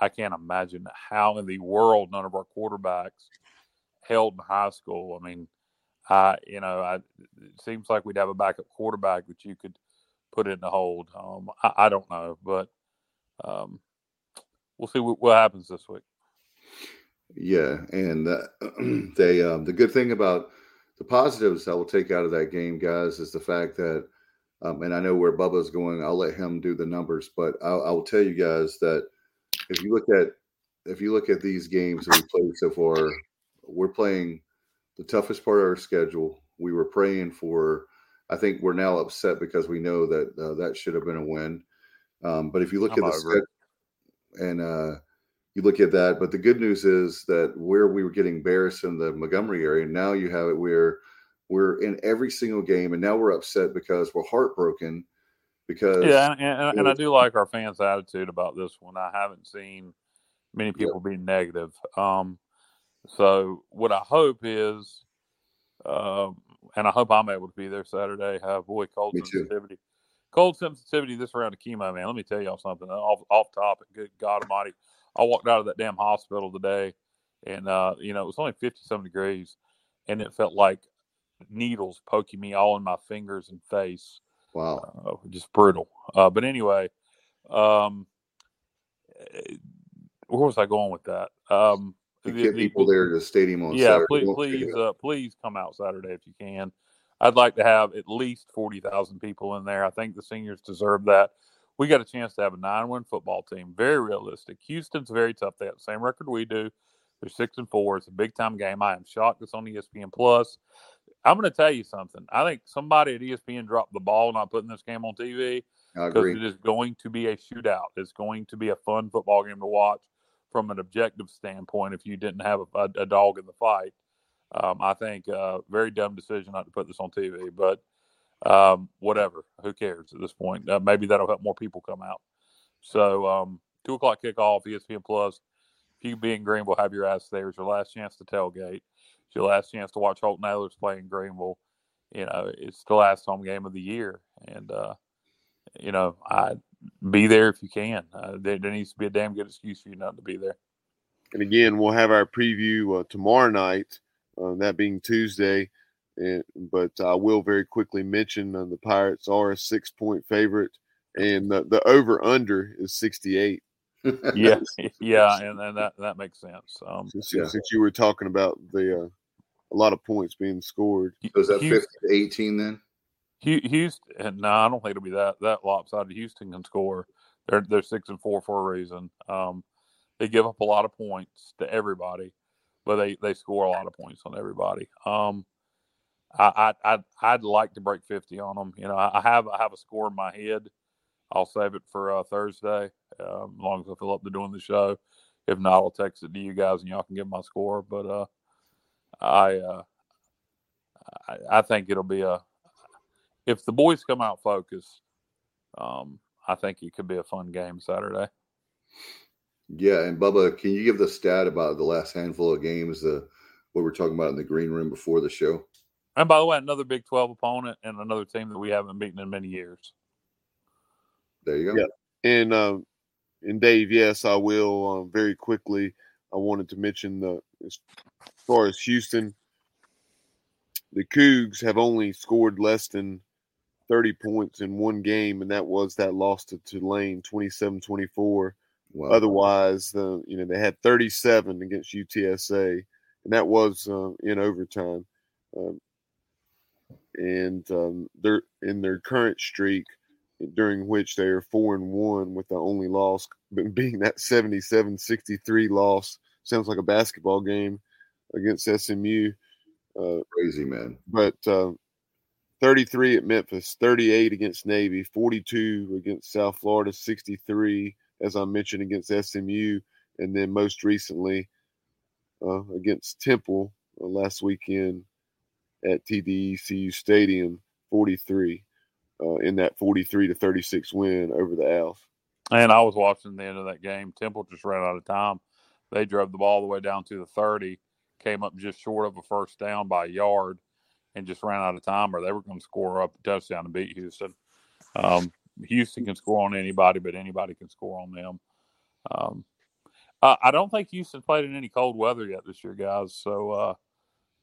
I can't imagine how in the world none of our quarterbacks held in high school. I mean, I you know, I, it seems like we'd have a backup quarterback that you could put in the hold. Um, I, I don't know, but um, we'll see what, what happens this week. Yeah, and uh, [CLEARS THROAT] they um, the good thing about the positives I will take out of that game, guys, is the fact that, um, and I know where Bubba's going. I'll let him do the numbers, but I'll, I will tell you guys that if you look at if you look at these games that we played so far, we're playing the toughest part of our schedule. We were praying for. I think we're now upset because we know that uh, that should have been a win. Um, but if you look I'm at the schedule, and uh, you look at that. But the good news is that where we were getting embarrassed in the Montgomery area, now you have it where we're in every single game, and now we're upset because we're heartbroken because Yeah, and, and, and I do like our fans' attitude about this one. I haven't seen many people being negative. Um, so what I hope is, um, and I hope I'm able to be there Saturday. Uh, boy, cold Me too. sensitivity, cold sensitivity this round of chemo, man. Let me tell y'all something off off topic. Good God Almighty, I walked out of that damn hospital today, and uh, you know it was only fifty some degrees, and it felt like needles poking me all in my fingers and face wow, uh, just brutal. Uh, but anyway, um, eh, where was I going with that? Um, to the- get the- people there to the stadium on yeah, Saturday. please, please, uh, please come out Saturday if you can. I'd like to have at least forty thousand people in there. I think the seniors deserve that. We got a chance to have a nine-win football team. Very realistic. Houston's very tough. They have the same record we do. They're six and four. It's a big-time game. I am shocked it's on ESPN Plus. I'm going to tell you something. I think somebody at ESPN dropped the ball not putting this game on TV because it is going to be a shootout. It's going to be a fun football game to watch from an objective standpoint. If you didn't have a, a dog in the fight, um, I think uh, very dumb decision not to put this on TV. But um, whatever, who cares at this point? Uh, maybe that'll help more people come out. So um, two o'clock kickoff, ESPN Plus. If you be in Greenville, have your ass there. It's your last chance to tailgate. It's your last chance to watch Holton Ahlers play in Greenville. You know, it's the last home game of the year, and uh, you know, I be there if you can. Uh, there, there needs to be a damn good excuse for you not to be there. And again, we'll have our preview uh, tomorrow night, uh, that being Tuesday. And, but I will very quickly mention uh, the Pirates are a six point favorite, and the, the over under is 68. [LAUGHS] Yeah, [LAUGHS] [LAUGHS] yeah, and, and that that makes sense. Um, Since, Yeah. since you were talking about the uh, a lot of points being scored. So is that Houston, 50 to 18 then? Houston, no, I don't think it'll be that that lopsided. Houston can score. They're they're six and four for a reason. Um, they give up a lot of points to everybody, but they they score a lot of points on everybody. Um, I I I'd, I'd like to break fifty on them. You know, I, have I have a score in my head. I'll save it for uh, Thursday, um, as long as I feel up to doing the show. If not, I'll text it to you guys and y'all can get my score. But uh, I, uh, I I think it'll be a if the boys come out focused. Um, I think it could be a fun game Saturday. Yeah, and Bubba, can you give the stat about the last handful of games, the what we're talking about in the green room before the show? And by the way, another Big Twelve opponent and another team that we haven't beaten in many years. There you go. Yeah. And um, and Dave, yes, I will. Um, very quickly, I wanted to mention the as far as Houston, the Cougs have only scored less than 30 points in one game, and that was that loss to Tulane 27 24. Wow. Otherwise, uh, you know, they had 37 against UTSA, and that was uh, in overtime. Um, and um, they're in their current streak, during which they are four and one, with the only loss [LAUGHS] being that 77-63 loss. Sounds like a basketball game against SMU. Uh, Crazy man. But uh, 33 at Memphis, 38 against Navy, 42 against South Florida, 63 as I mentioned against SMU, and then most recently uh, against Temple uh, last weekend at TDECU Stadium, 43 uh, in that 43 to 36 win over the Owls. And I was watching the end of that game. Temple just ran out of time. They drove the ball all the way down to the 30, came up just short of a first down by a yard, and just ran out of time, or they were going to score up a touchdown and beat Houston. Um, Houston can score on anybody, but anybody can score on them. Um, uh, I don't think Houston played in any cold weather yet this year, guys. So uh,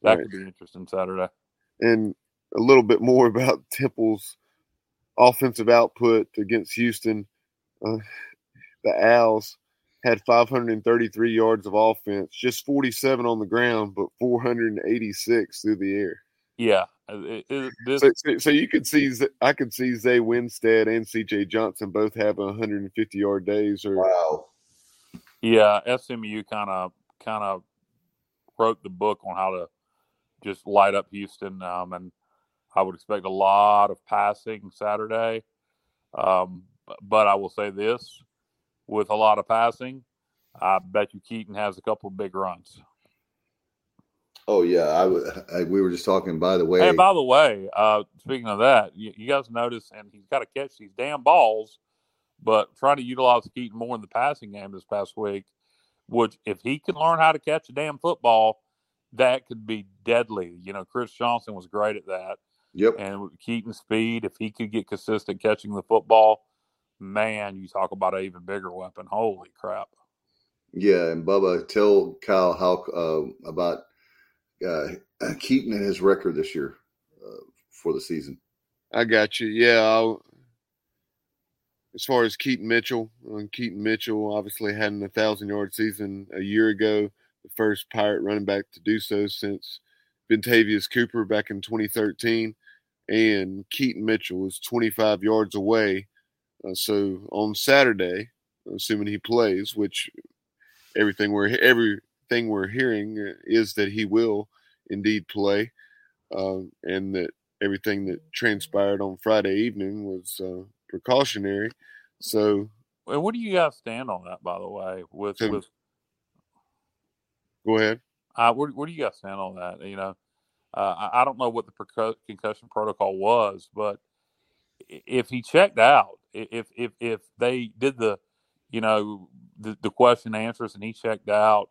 that right. could be interesting Saturday. And a little bit more [LAUGHS] about Temple's offensive output against Houston. Uh, the Owls had 533 yards of offense, just 47 on the ground, but 486 through the air. Yeah, it, it, this... so, so, you could see, I could see Zay Winstead and C.J. Johnson both having 150 yard days. Or wow, yeah, SMU kind of kind of wrote the book on how to just light up Houston, um, and I would expect a lot of passing Saturday. Um, but I will say this: with a lot of passing, I bet you Keaton has a couple of big runs. Oh yeah, I, I, we were just talking. By the way, hey, by the way, uh, speaking of that, you, you guys notice, and he's got to catch these damn balls, but trying to utilize Keaton more in the passing game this past week. Which, if he can learn how to catch a damn football, that could be deadly. You know, Chris Johnson was great at that. Yep. And Keaton's speed, if he could get consistent catching the football, man, you talk about an even bigger weapon. Holy crap! Yeah, and Bubba, tell Kyle how uh, about uh, Keaton and his record this year uh, for the season. I got you. Yeah. I'll, as far as Keaton Mitchell, uh, Keaton Mitchell obviously had a thousand yard season a year ago, the first Pirate running back to do so since Ventavious Cooper back in 2013. And Keaton Mitchell is 25 yards away. Uh, so on Saturday, assuming he plays, which everything we're every thing we're hearing uh, is that he will indeed play, uh, and that everything that transpired on Friday evening was uh, precautionary. So, and what do you guys stand on that, by the way? With, so, with go ahead. Uh, where, where do you guys stand on that? You know, uh, I, I don't know what the concussion protocol was, but if he checked out, if if if they did the, you know, the, the question answers and he checked out,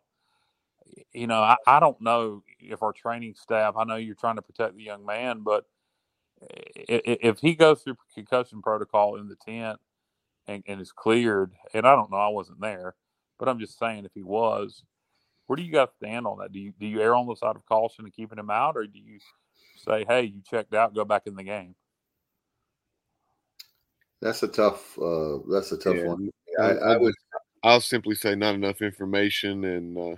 you know, I, I don't know if our training staff, I know you're trying to protect the young man, but if he goes through concussion protocol in the tent and, and is cleared, and I don't know, I wasn't there, but I'm just saying if he was, where do you guys stand on that? Do you do you err on the side of caution and keeping him out, or do you say, hey, you checked out, go back in the game? That's a tough. Uh, that's a tough yeah. one. I, I, would. I'll simply say not enough information, and uh,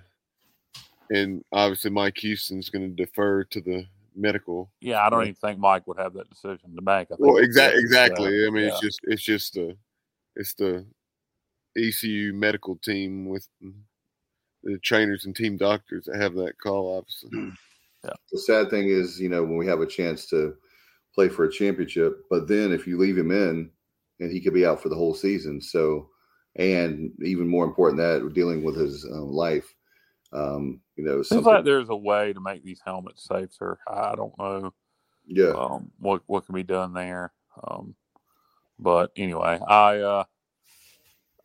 and obviously Mike Houston's going to defer to the medical. Yeah, I don't even think Mike would have that decision to make. well, exactly, exactly. I mean, yeah. it's just it's just the it's the ECU medical team with the trainers and team doctors that have that call. Obviously, yeah. The sad thing is, you know, when we have a chance to play for a championship, but then if you leave him in, and he could be out for the whole season. So, and even more important, that dealing with his um, life um, you know, seems like there's a way to make these helmets safer. I don't know. Yeah. Um, what what can be done there? Um, but anyway, I uh,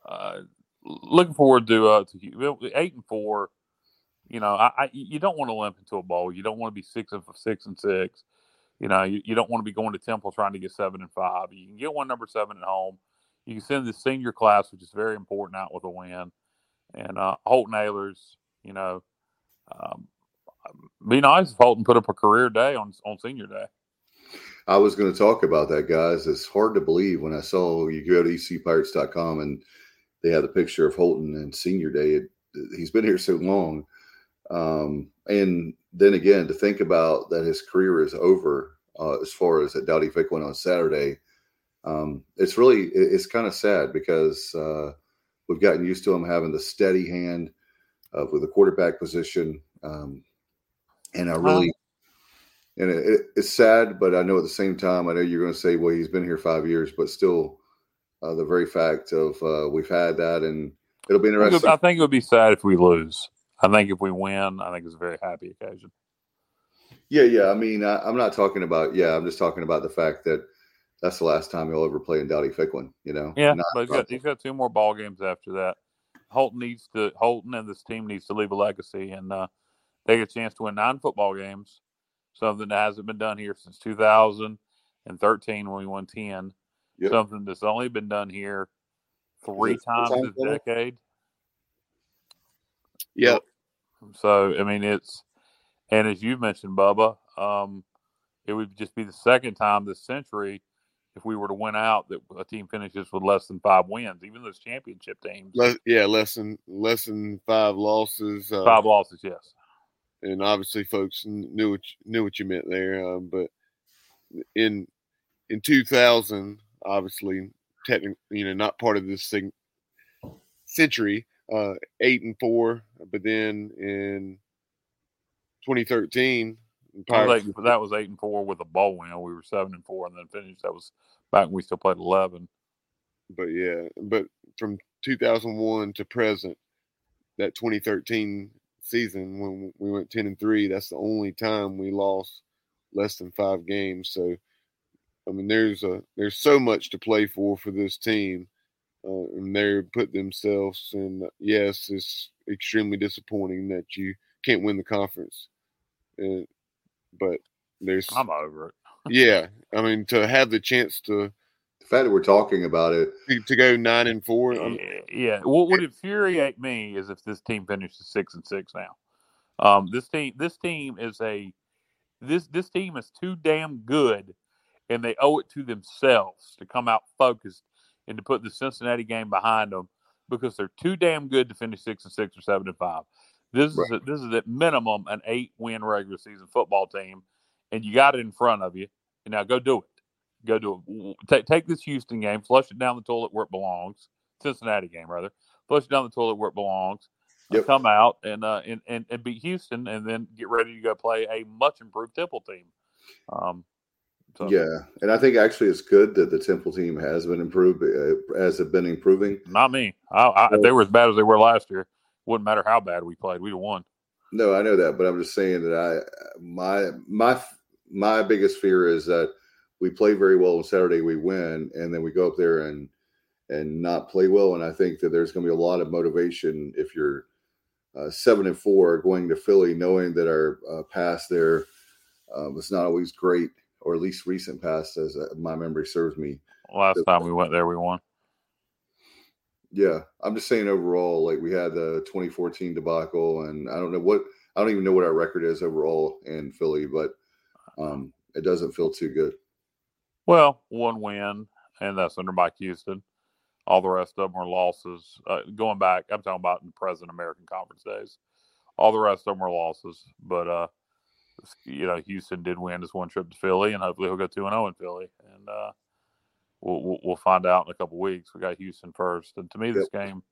uh, looking forward to uh to eight and four. You know, I, I you don't want to limp into a bowl. You don't want to be six and six and six. You know, you, you don't want to be going to Temple trying to get seven and five. You can get one number seven at home. You can send the senior class, which is very important, out with a win. And uh, Holton Ahlers, you know, um, be nice if Holton put up a career day on on senior day. I was going to talk about that, guys. It's hard to believe when I saw you go to ecpirates.com and they had the picture of Holton and senior day. It, he's been here so long. Um, and then again, to think about that his career is over uh, as far as at Dowdy Ficklen on Saturday, um, it's really, it's kind of sad because uh, we've gotten used to him having the steady hand uh, with the quarterback position. Um, and I really, and it, it, it's sad, but I know at the same time, I know you're going to say, well, he's been here five years, but still, uh, the very fact of uh, we've had that, and it'll be interesting. I think it would be sad if we lose. I think if we win, I think it's a very happy occasion. Yeah, yeah. I mean, I, am not talking about. Yeah, I'm just talking about the fact that that's the last time he'll ever play in Dowdy Ficklen. You know. Yeah, not, but he's got, he's got two more ball games after that. Holton needs to Holton and this team needs to leave a legacy and uh, take a chance to win nine football games something that hasn't been done here since 2013 when we won 10. Yep. Something that's only been done here three times this decade. Yeah. So, I mean, it's, and as you mentioned, Bubba, um, it would just be the second time this century if we were to win out that a team finishes with less than five wins, even those championship teams. Less, yeah, less than less than five losses. Uh, five losses, yes and obviously folks knew what you, knew what you meant there. Um, but in in 2000, obviously, technically, you know, not part of this thing, century, uh, eight and four. But then in 2013, that was, eight, that was eight and four with a bowl win. We were seven and four, and then finished. That was back when we still played 11. But yeah, but from 2001 to present, that 2013 season when we went 10 and 3 that's the only time we lost less than five games so i mean there's a there's so much to play for for this team uh, and they put themselves in yes it's extremely disappointing that you can't win the conference and, but there's i'm over it yeah i mean to have the chance to the fact that we're talking about it to, to go nine and four. I'm, yeah, what would infuriate me is if this team finishes six and six now. Um, this team, this team is a this this team is too damn good, and they owe it to themselves to come out focused and to put the Cincinnati game behind them because they're too damn good to finish six and six or seven and five. This right. is a, this is at minimum an eight win regular season football team, and you got it in front of you. And now go do it go do it. take take this Houston game, flush it down the toilet where it belongs. Cincinnati game rather, flush it down the toilet where it belongs. Yep. come out and, uh, and and and beat Houston, and then get ready to go play a much improved Temple team. Um, so. Yeah, and I think actually it's good that the Temple team has been improved uh, has been improving. Not me. I, I, they were as bad as they were last year. Wouldn't matter how bad we played, we'd have won. No, I know that, but I'm just saying that I my my my biggest fear is that we play very well on Saturday, we win, and then we go up there and and not play well. And I think that there's going to be a lot of motivation if you're uh, seven and four going to Philly, knowing that our uh, past there uh, was not always great, or at least recent past, as uh, my memory serves me. Last time we went there, we won. Yeah, I'm just saying overall, like we had the 2014 debacle, and I don't know what I don't even know what our record is overall in Philly, but um, it doesn't feel too good. Well, one win, and that's under Mike Houston. All the rest of them are losses. Uh, going back, I'm talking about in the present American Conference days. All the rest of them are losses, but uh, you know, Houston did win this one trip to Philly, and hopefully he'll go two and zero oh in Philly, and uh, we'll, we'll find out in a couple weeks. We got Houston first, and to me, this yep. game,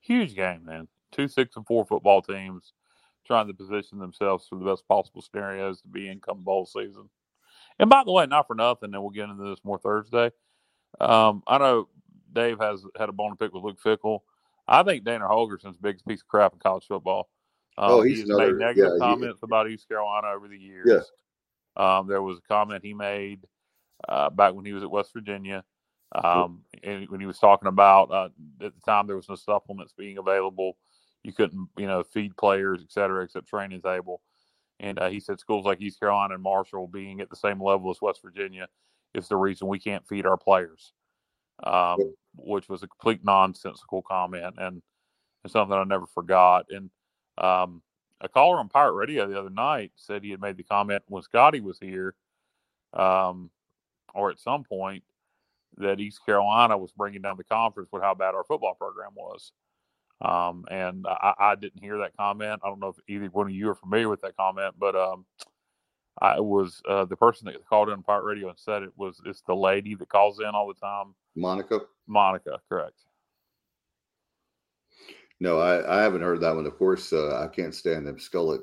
huge game, man. Two six and four football teams trying to position themselves for the best possible scenarios to be in come bowl season. And by the way, not for nothing, and we'll get into this more Thursday. Um, I know Dave has had a bone to pick with Luke Fickell. I think Dana Holgorsen's biggest piece of crap in college football. Um, oh, he's, he's another, made negative yeah, comments about East Carolina over the years. Yes. Um, there was a comment he made uh, back when he was at West Virginia, um, and when he was talking about uh, at the time there was no supplements being available, you couldn't, you know, feed players, et cetera, except training table. And uh, he said schools like East Carolina and Marshall being at the same level as West Virginia is the reason we can't feed our players, um, which was a complete nonsensical comment and, and something I never forgot. And um, a caller on Pirate Radio the other night said he had made the comment when Scotty was here, um, or at some point, that East Carolina was bringing down the conference with how bad our football program was. Um, and I, I, didn't hear that comment. I don't know if either one of you are familiar with that comment, but um, I was uh, the person that called in Pirate Radio and said it was it's the lady that calls in all the time. Monica. Monica, correct. No, I, I haven't heard that one. Of course, uh, I can't stand him. Scullett,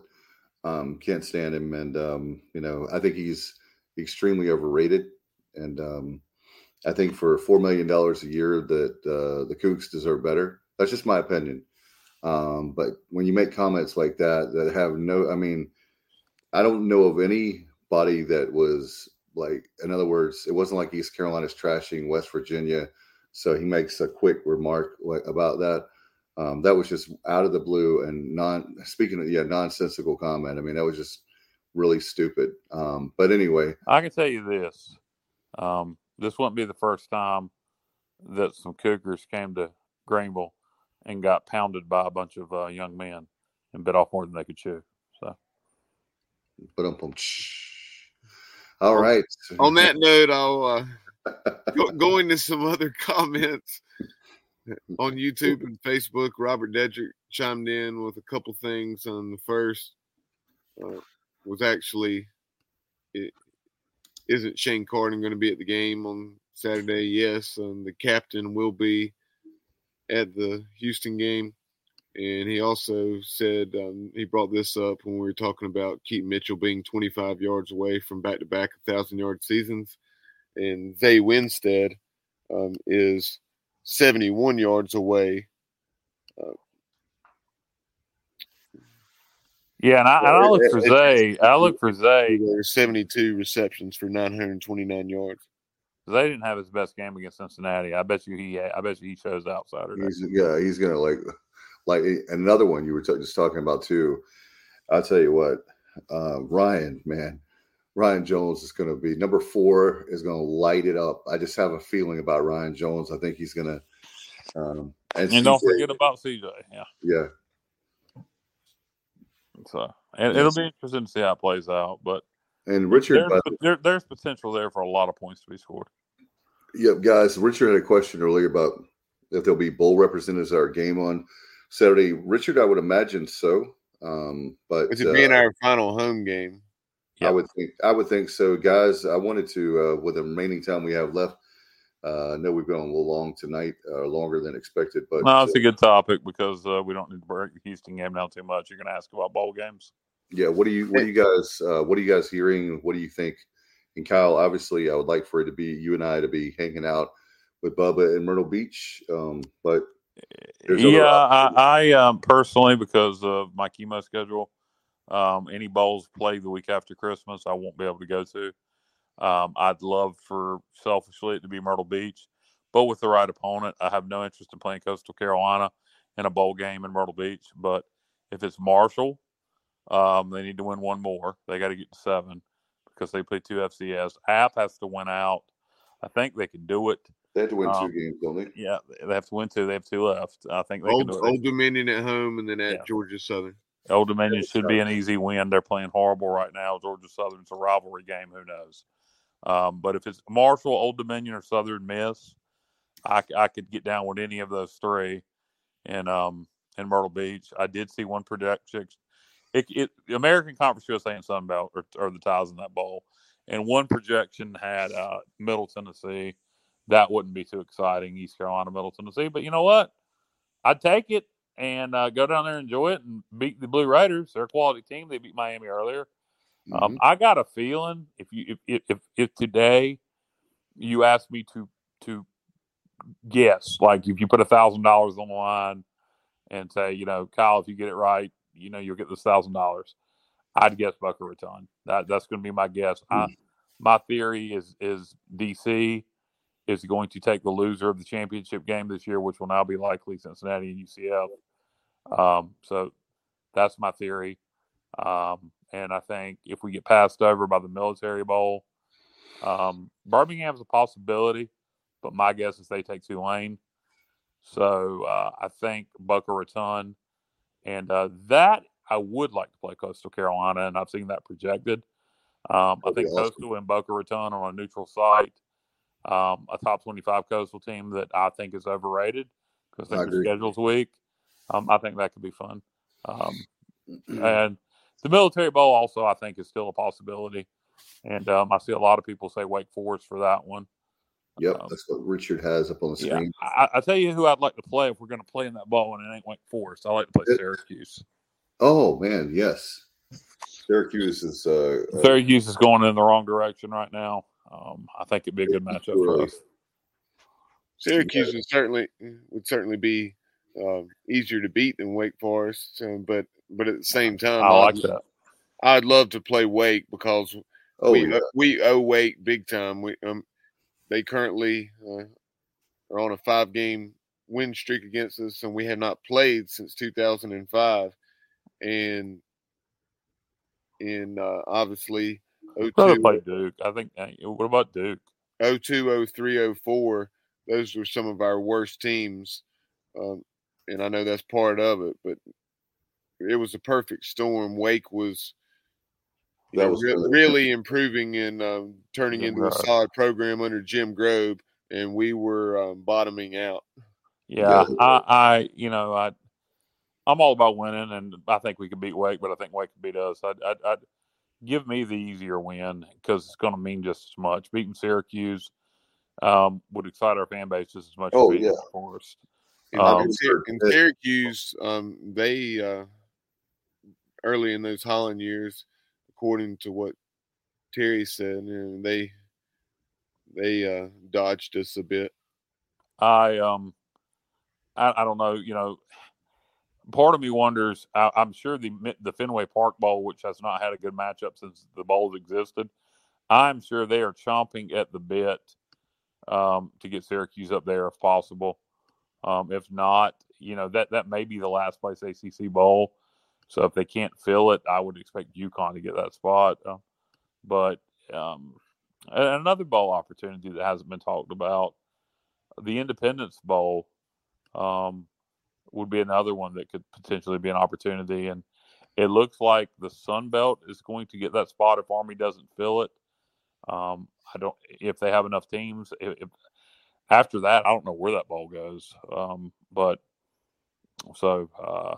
um, can't stand him, and um, you know, I think he's extremely overrated. And um, I think for four million dollars a year, that uh, the Cougs deserve better. That's just my opinion. Um, but when you make comments like that that have no, I mean, I don't know of anybody that was like, in other words, it wasn't like East Carolina's trashing West Virginia. So he makes a quick remark like, about that. Um, that was just out of the blue and non speaking of yeah nonsensical comment. I mean that was just really stupid. Um, but anyway, I can tell you this: um, this wouldn't be the first time that some Cougars came to Greenville and got pounded by a bunch of uh, young men and bit off more than they could chew. So, but um, all right. On that note, I'll uh, go, go [LAUGHS] into some other [LAUGHS] comments on YouTube and Facebook. Robert Dedrick chimed in with a couple things on the first. Uh, was actually, it, isn't Shane Carden going to be at the game on Saturday? Yes, and the captain will be at the Houston game. And he also said um, he brought this up when we were talking about Keaton Mitchell being 25 yards away from back to back 1,000 yard seasons. And Zay Winstead um, is 71 yards away. Uh, yeah, and I, and I look for Zay. I look for Zay. 72 receptions for 929 yards. They didn't have his best game against Cincinnati. I bet you he. I bet you he shows out Saturday. He's, yeah, he's gonna like, like another one you were t- just talking about too. I'll tell you what, uh, Ryan, man, Ryan Jones is going to be number four. Is going to light it up. I just have a feeling about Ryan Jones. I think he's going to. Um, and, and don't forget about CJ. Yeah. Yeah. So and it'll be interesting to see how it plays out. But and Richard, there's, there, there's potential there for a lot of points to be scored. Yep, guys. Richard had a question earlier about if there'll be bowl representatives at our game on Saturday. Richard, I would imagine so. Um, but it's being uh, our final home game. Yep. I would think I would think so, guys. I wanted to, uh, with the remaining time we have left. Uh, I know we've gone a little long tonight, uh, longer than expected, but no, it's a good topic because uh, we don't need to break the Houston game down too much. You're going to ask about bowl games. Yeah, what do you what are you guys uh, what are you guys hearing? What do you think? And Kyle, obviously, I would like for it to be you and I to be hanging out with Bubba in Myrtle Beach, um, but yeah, I, I um, personally because of my chemo schedule um, any bowls played the week after Christmas, I won't be able to go to. Um, I'd love for selfishly it to be Myrtle Beach, but with the right opponent, I have no interest in playing Coastal Carolina in a bowl game in Myrtle Beach. But if it's Marshall, um, they need to win one more. They got to get to seven because they play two FCS. App has to win out. I think they can do it. They have to win um, two games, don't they? Yeah, they have to win two. They have two left. I think they Old, can do it. Old Dominion at home and then at yeah. Georgia Southern. Old Dominion should be an easy win. They're playing horrible right now. Georgia Southern, it's a rivalry game. Who knows? Um, but if it's Marshall, Old Dominion, or Southern Miss, I, I could get down with any of those three. And um, in Myrtle Beach, I did see one projection. It, it American Conference USA and Sun Belt are, are the ties in that bowl, and one projection had uh, Middle Tennessee. That wouldn't be too exciting, East Carolina, Middle Tennessee. But you know what? I'd take it and uh, go down there and enjoy it and beat the Blue Raiders. They're a quality team. They beat Miami earlier. Um, mm-hmm. Um, I got a feeling if you if, if if today you asked me to to guess, like if you put a thousand dollars on the line and say, you know, Kyle, if you get it right, you know, you'll get this thousand dollars. I'd guess Boca Raton. That that's going to be my guess. Mm-hmm. I, my theory is is DC is going to take the loser of the championship game this year, which will now be likely Cincinnati and UCF. Um, so that's my theory. Um, and I think if we get passed over by the Military Bowl, um, Birmingham's a possibility, but my guess is they take Tulane. So uh, I think Boca Raton, and uh, that I would like to play Coastal Carolina, and I've seen that projected. Um, I think awesome. Coastal and Boca Raton on a neutral site, um, a top 25 Coastal team that I think is overrated because I think the schedule's weak. Um, I think that could be fun. Um, [CLEARS THROAT] and the Military Bowl also, I think, is still a possibility. And um, I see a lot of people say Wake Forest for that one. Yep, um, that's what Richard has up on the screen. Yeah, I, I, tell you who I'd like to play if we're going to play in that bowl, and it ain't Wake Forest. I like to play it, Syracuse. Oh man, yes. Syracuse is uh, uh, Syracuse is going in the wrong direction right now. Um, I think it'd be a good matchup for us. Syracuse would certainly would certainly be um, easier to beat than Wake Forest, um, but but at the same time, I like I'd, that. I'd love to play Wake because oh, we yeah. we owe Wake big time. We um, they currently uh, are on a five game win streak against us, and we have not played since 2005. And in uh, obviously 02, play Duke. I think. Uh, what about Duke? 02, 03, 04. Those were some of our worst teams, um, and I know that's part of it. But it was a perfect storm. Wake was. That was re- really improving and um, turning Jim into Grove. a solid program under Jim Grobe, and we were um, bottoming out. Yeah, I, I, you know, I, I'm all about winning, and I think we could beat Wake, but I think Wake could beat us. I'd, I'd, I'd give me the easier win because it's going to mean just as much. Beating Syracuse um, would excite our fan base just as much oh, as beating yeah. Forest. Um, in, Syracuse, um, they uh, early in those Holland years, according to what Terry said, and they they uh, dodged us a bit. I um, I, I don't know. You know, part of me wonders. I, am sure the the Fenway Park Bowl, which has not had a good matchup since the bowls existed, I'm sure they are chomping at the bit um, to get Syracuse up there if possible. Um, if not, you know that that may be the last place ACC bowl. So if they can't fill it, I would expect UConn to get that spot. Uh, but um, another bowl opportunity that hasn't been talked about, the Independence Bowl. Um, would be another one that could potentially be an opportunity. And it looks like the Sun Belt is going to get that spot if Army doesn't fill it. Um, I don't if they have enough teams. If, if, after that, I don't know where that bowl goes. Um, but so uh,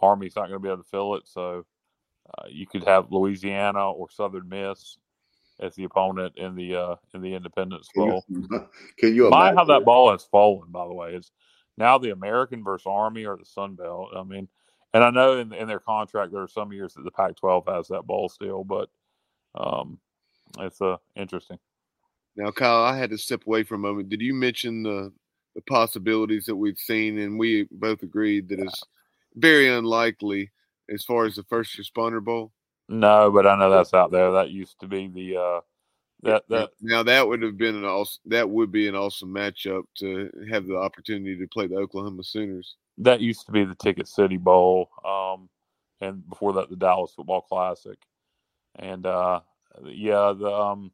Army's not going to be able to fill it. So uh, you could have Louisiana or Southern Miss as the opponent in the uh, in the Independence Bowl. Can you, [LAUGHS] can you imagine how that ball has fallen? By the way, it's now the American versus Army or the Sun Belt. I mean, and I know in, in their contract there are some years that the Pac-12 has that ball still, but um, it's uh, interesting. Now, Kyle, I had to step away for a moment. Did you mention the the possibilities that we've seen, and we both agreed that it's very unlikely as far as the first responder bowl? No, but I know that's out there. That used to be the uh, that that now that would have been an awesome that would be an awesome matchup to have the opportunity to play the Oklahoma Sooners. That used to be the Ticket City Bowl, um, and before that the Dallas Football Classic, and uh, yeah, the um,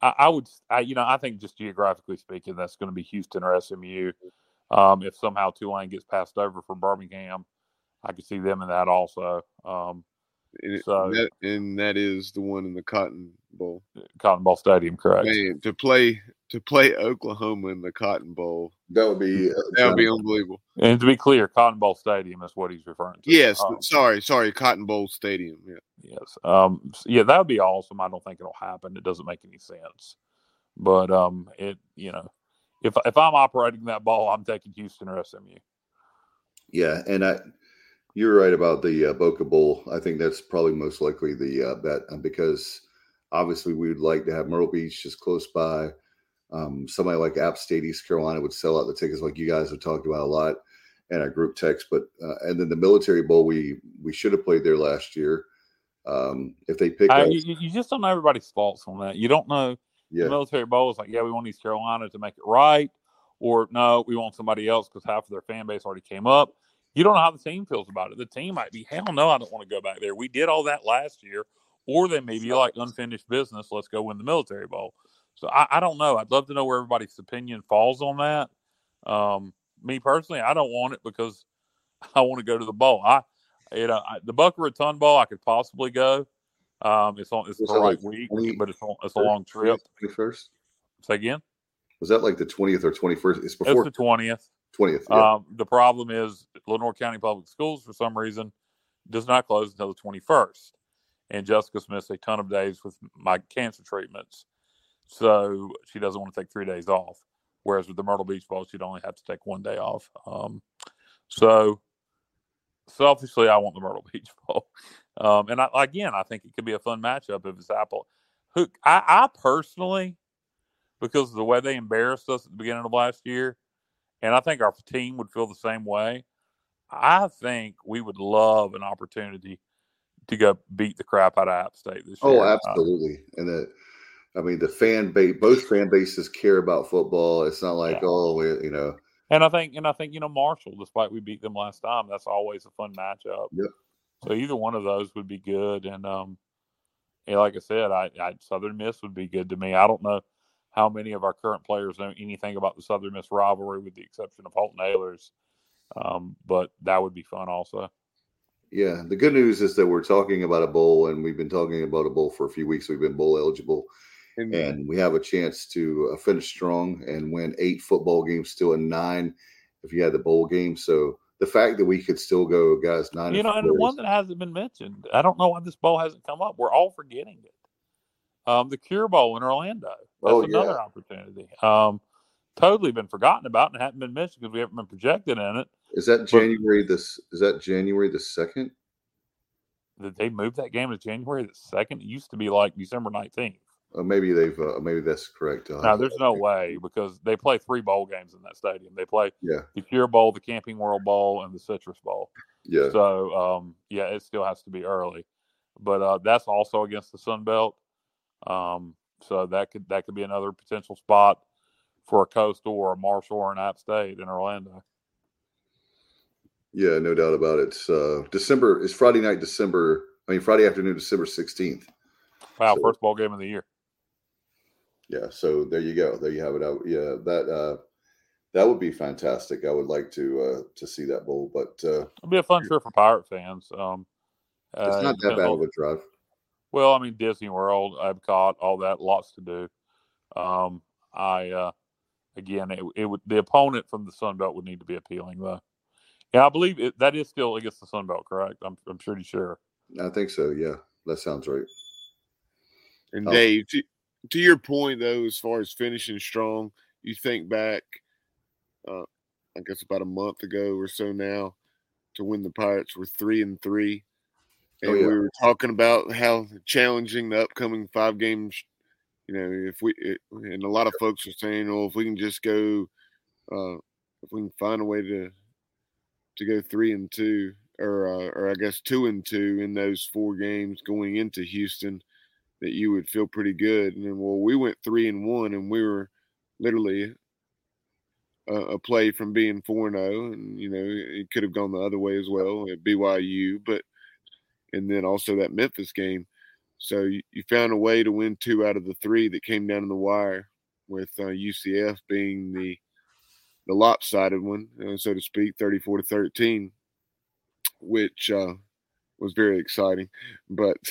I, I, would I you know I think just geographically speaking, that's going to be Houston or SMU. Um, if somehow Tulane gets passed over for Birmingham, I could see them in that also. Um, and, so, that, and that is the one in the Cotton Bowl. Cotton Bowl Stadium, correct? Man, to play to play Oklahoma in the Cotton Bowl, that would be uh, that would be unbelievable. And to be clear, Cotton Bowl Stadium is what he's referring to. Yes, um, sorry, sorry, Cotton Bowl Stadium. Yeah. Yes. Um. Yeah, that would be awesome. I don't think it'll happen. It doesn't make any sense. But um, it you know, if if I'm operating that ball, I'm taking Houston or SMU. Yeah, and I you're right about the uh, Boca Bowl. I think that's probably most likely the uh, bet uh, because obviously we would like to have Myrtle Beach just close by. Um, somebody like App State, East Carolina would sell out the tickets like you guys have talked about a lot in our group text. But uh, and then the Military Bowl, we we should have played there last year. Um, if they pick, I, you, you, just don't know everybody's faults on that. You don't know. The Military Bowl is like, yeah, we want East Carolina to make it right, or no, we want somebody else because half of their fan base already came up you don't know how the team feels about it. The team might be, hell no, I don't want to go back there. We did all that last year. Or they may be like unfinished business. Let's go win the military bowl. So I, I don't know. I'd love to know where everybody's opinion falls on that. Um, me personally, I don't want it because [LAUGHS] I want to go to the bowl. I you know, I- the Boca Raton Bowl, I could possibly go. Um, it's on it's Was the right like week, 20 but it's on, it's a long trip. Twenty first. Say again. Was that like the twentieth or twenty first? It's It's before the twentieth. twentieth. Yeah. Um, the problem is Lenoir County Public Schools, for some reason, does not close until the 21st. And Jessica's missed a ton of days with my cancer treatments. So she doesn't want to take three days off. Whereas with the Myrtle Beach Bowl, she'd only have to take one day off. Um, so selfishly, I want the Myrtle [LAUGHS] Beach Bowl. Um, and I, again, I think it could be a fun matchup if it's Apple. Who I, I personally, because of the way they embarrassed us at the beginning of last year, and I think our team would feel the same way. I think we would love an opportunity to go beat the crap out of App State this year. Oh, absolutely. And the, I mean, the fan base, both fan bases care about football. It's not like, Yeah. oh, we, you know, and I think, and I think you know, Marshall, despite we beat them last time, that's always a fun matchup. Yep. So either one of those would be good. And um, yeah, like I said, I, I Southern Miss would be good to me. I don't know how many of our current players know anything about the Southern Miss rivalry, with the exception of Holton Ahlers. Um, but that would be fun also. yeah. The good news is that we're talking about a bowl, and we've been talking about a bowl for a few weeks. We've been bowl eligible, And, and we have a chance to uh, finish strong and win eight football games, still in nine if you had the bowl game. So the fact that we could still go, guys, nine. You know, and the one that hasn't been mentioned, I don't know why this bowl hasn't come up. We're all forgetting it. Um, the Cure Bowl in Orlando. That's Oh, another yeah. opportunity. Um, totally been forgotten about and hadn't been mentioned because we haven't been projected in it. is that January this is that January the second? Did they move that game to January the second? It used to be like December nineteenth. Uh, maybe they've uh, maybe that's correct. Have to- there's no way because they play three bowl games in that stadium. They play Yeah, the Cure Bowl, the Camping World Bowl, and the Citrus Bowl. yeah. So um, yeah, it still has to be early, but uh, that's also against the Sun Belt. Um, so that could that could be another potential spot for a Coastal or a Marshall or an App State in Orlando. Yeah, no doubt about it. It's, uh, December is Friday night, December. I mean, Friday afternoon, December sixteenth. Wow, So- first bowl game of the year. Yeah, so there you go. There you have it. Out. Yeah, that uh, that would be fantastic. I would like to uh, to see that bowl, but uh, It'll be a fun trip for Pirate fans. Um, it's uh, not that bad of a drive. Well, I mean Disney World, Epcot, all that, lots to do. Um, I uh, again, it, it would the opponent from the Sun Belt would need to be appealing though. Yeah, I believe it, that is still against the Sun Belt, correct? I'm I'm pretty sure. I think so. Yeah, that sounds right. And Oh. Dave, to, to your point though, as far as finishing strong, you think back, uh, I guess about a month ago or so now, to when the Pirates were three and three, and yeah. we were talking about how challenging the upcoming five games. You know, if we it, and a lot of folks are saying, "Well, if we can just go, uh, if we can find a way to to go three and two, or uh, or I guess two and two in those four games going into Houston." That you would feel pretty good. And then, well, we went three and one, and we were literally a, a play from being four and zero, and you know it could have gone the other way as well at BYU, but and then also that Memphis game. So you, you found a way to win two out of the three that came down to the wire, with uh, UCF being the the lopsided one, uh, so to speak, thirty four to thirteen, which uh, was very exciting, but. [LAUGHS]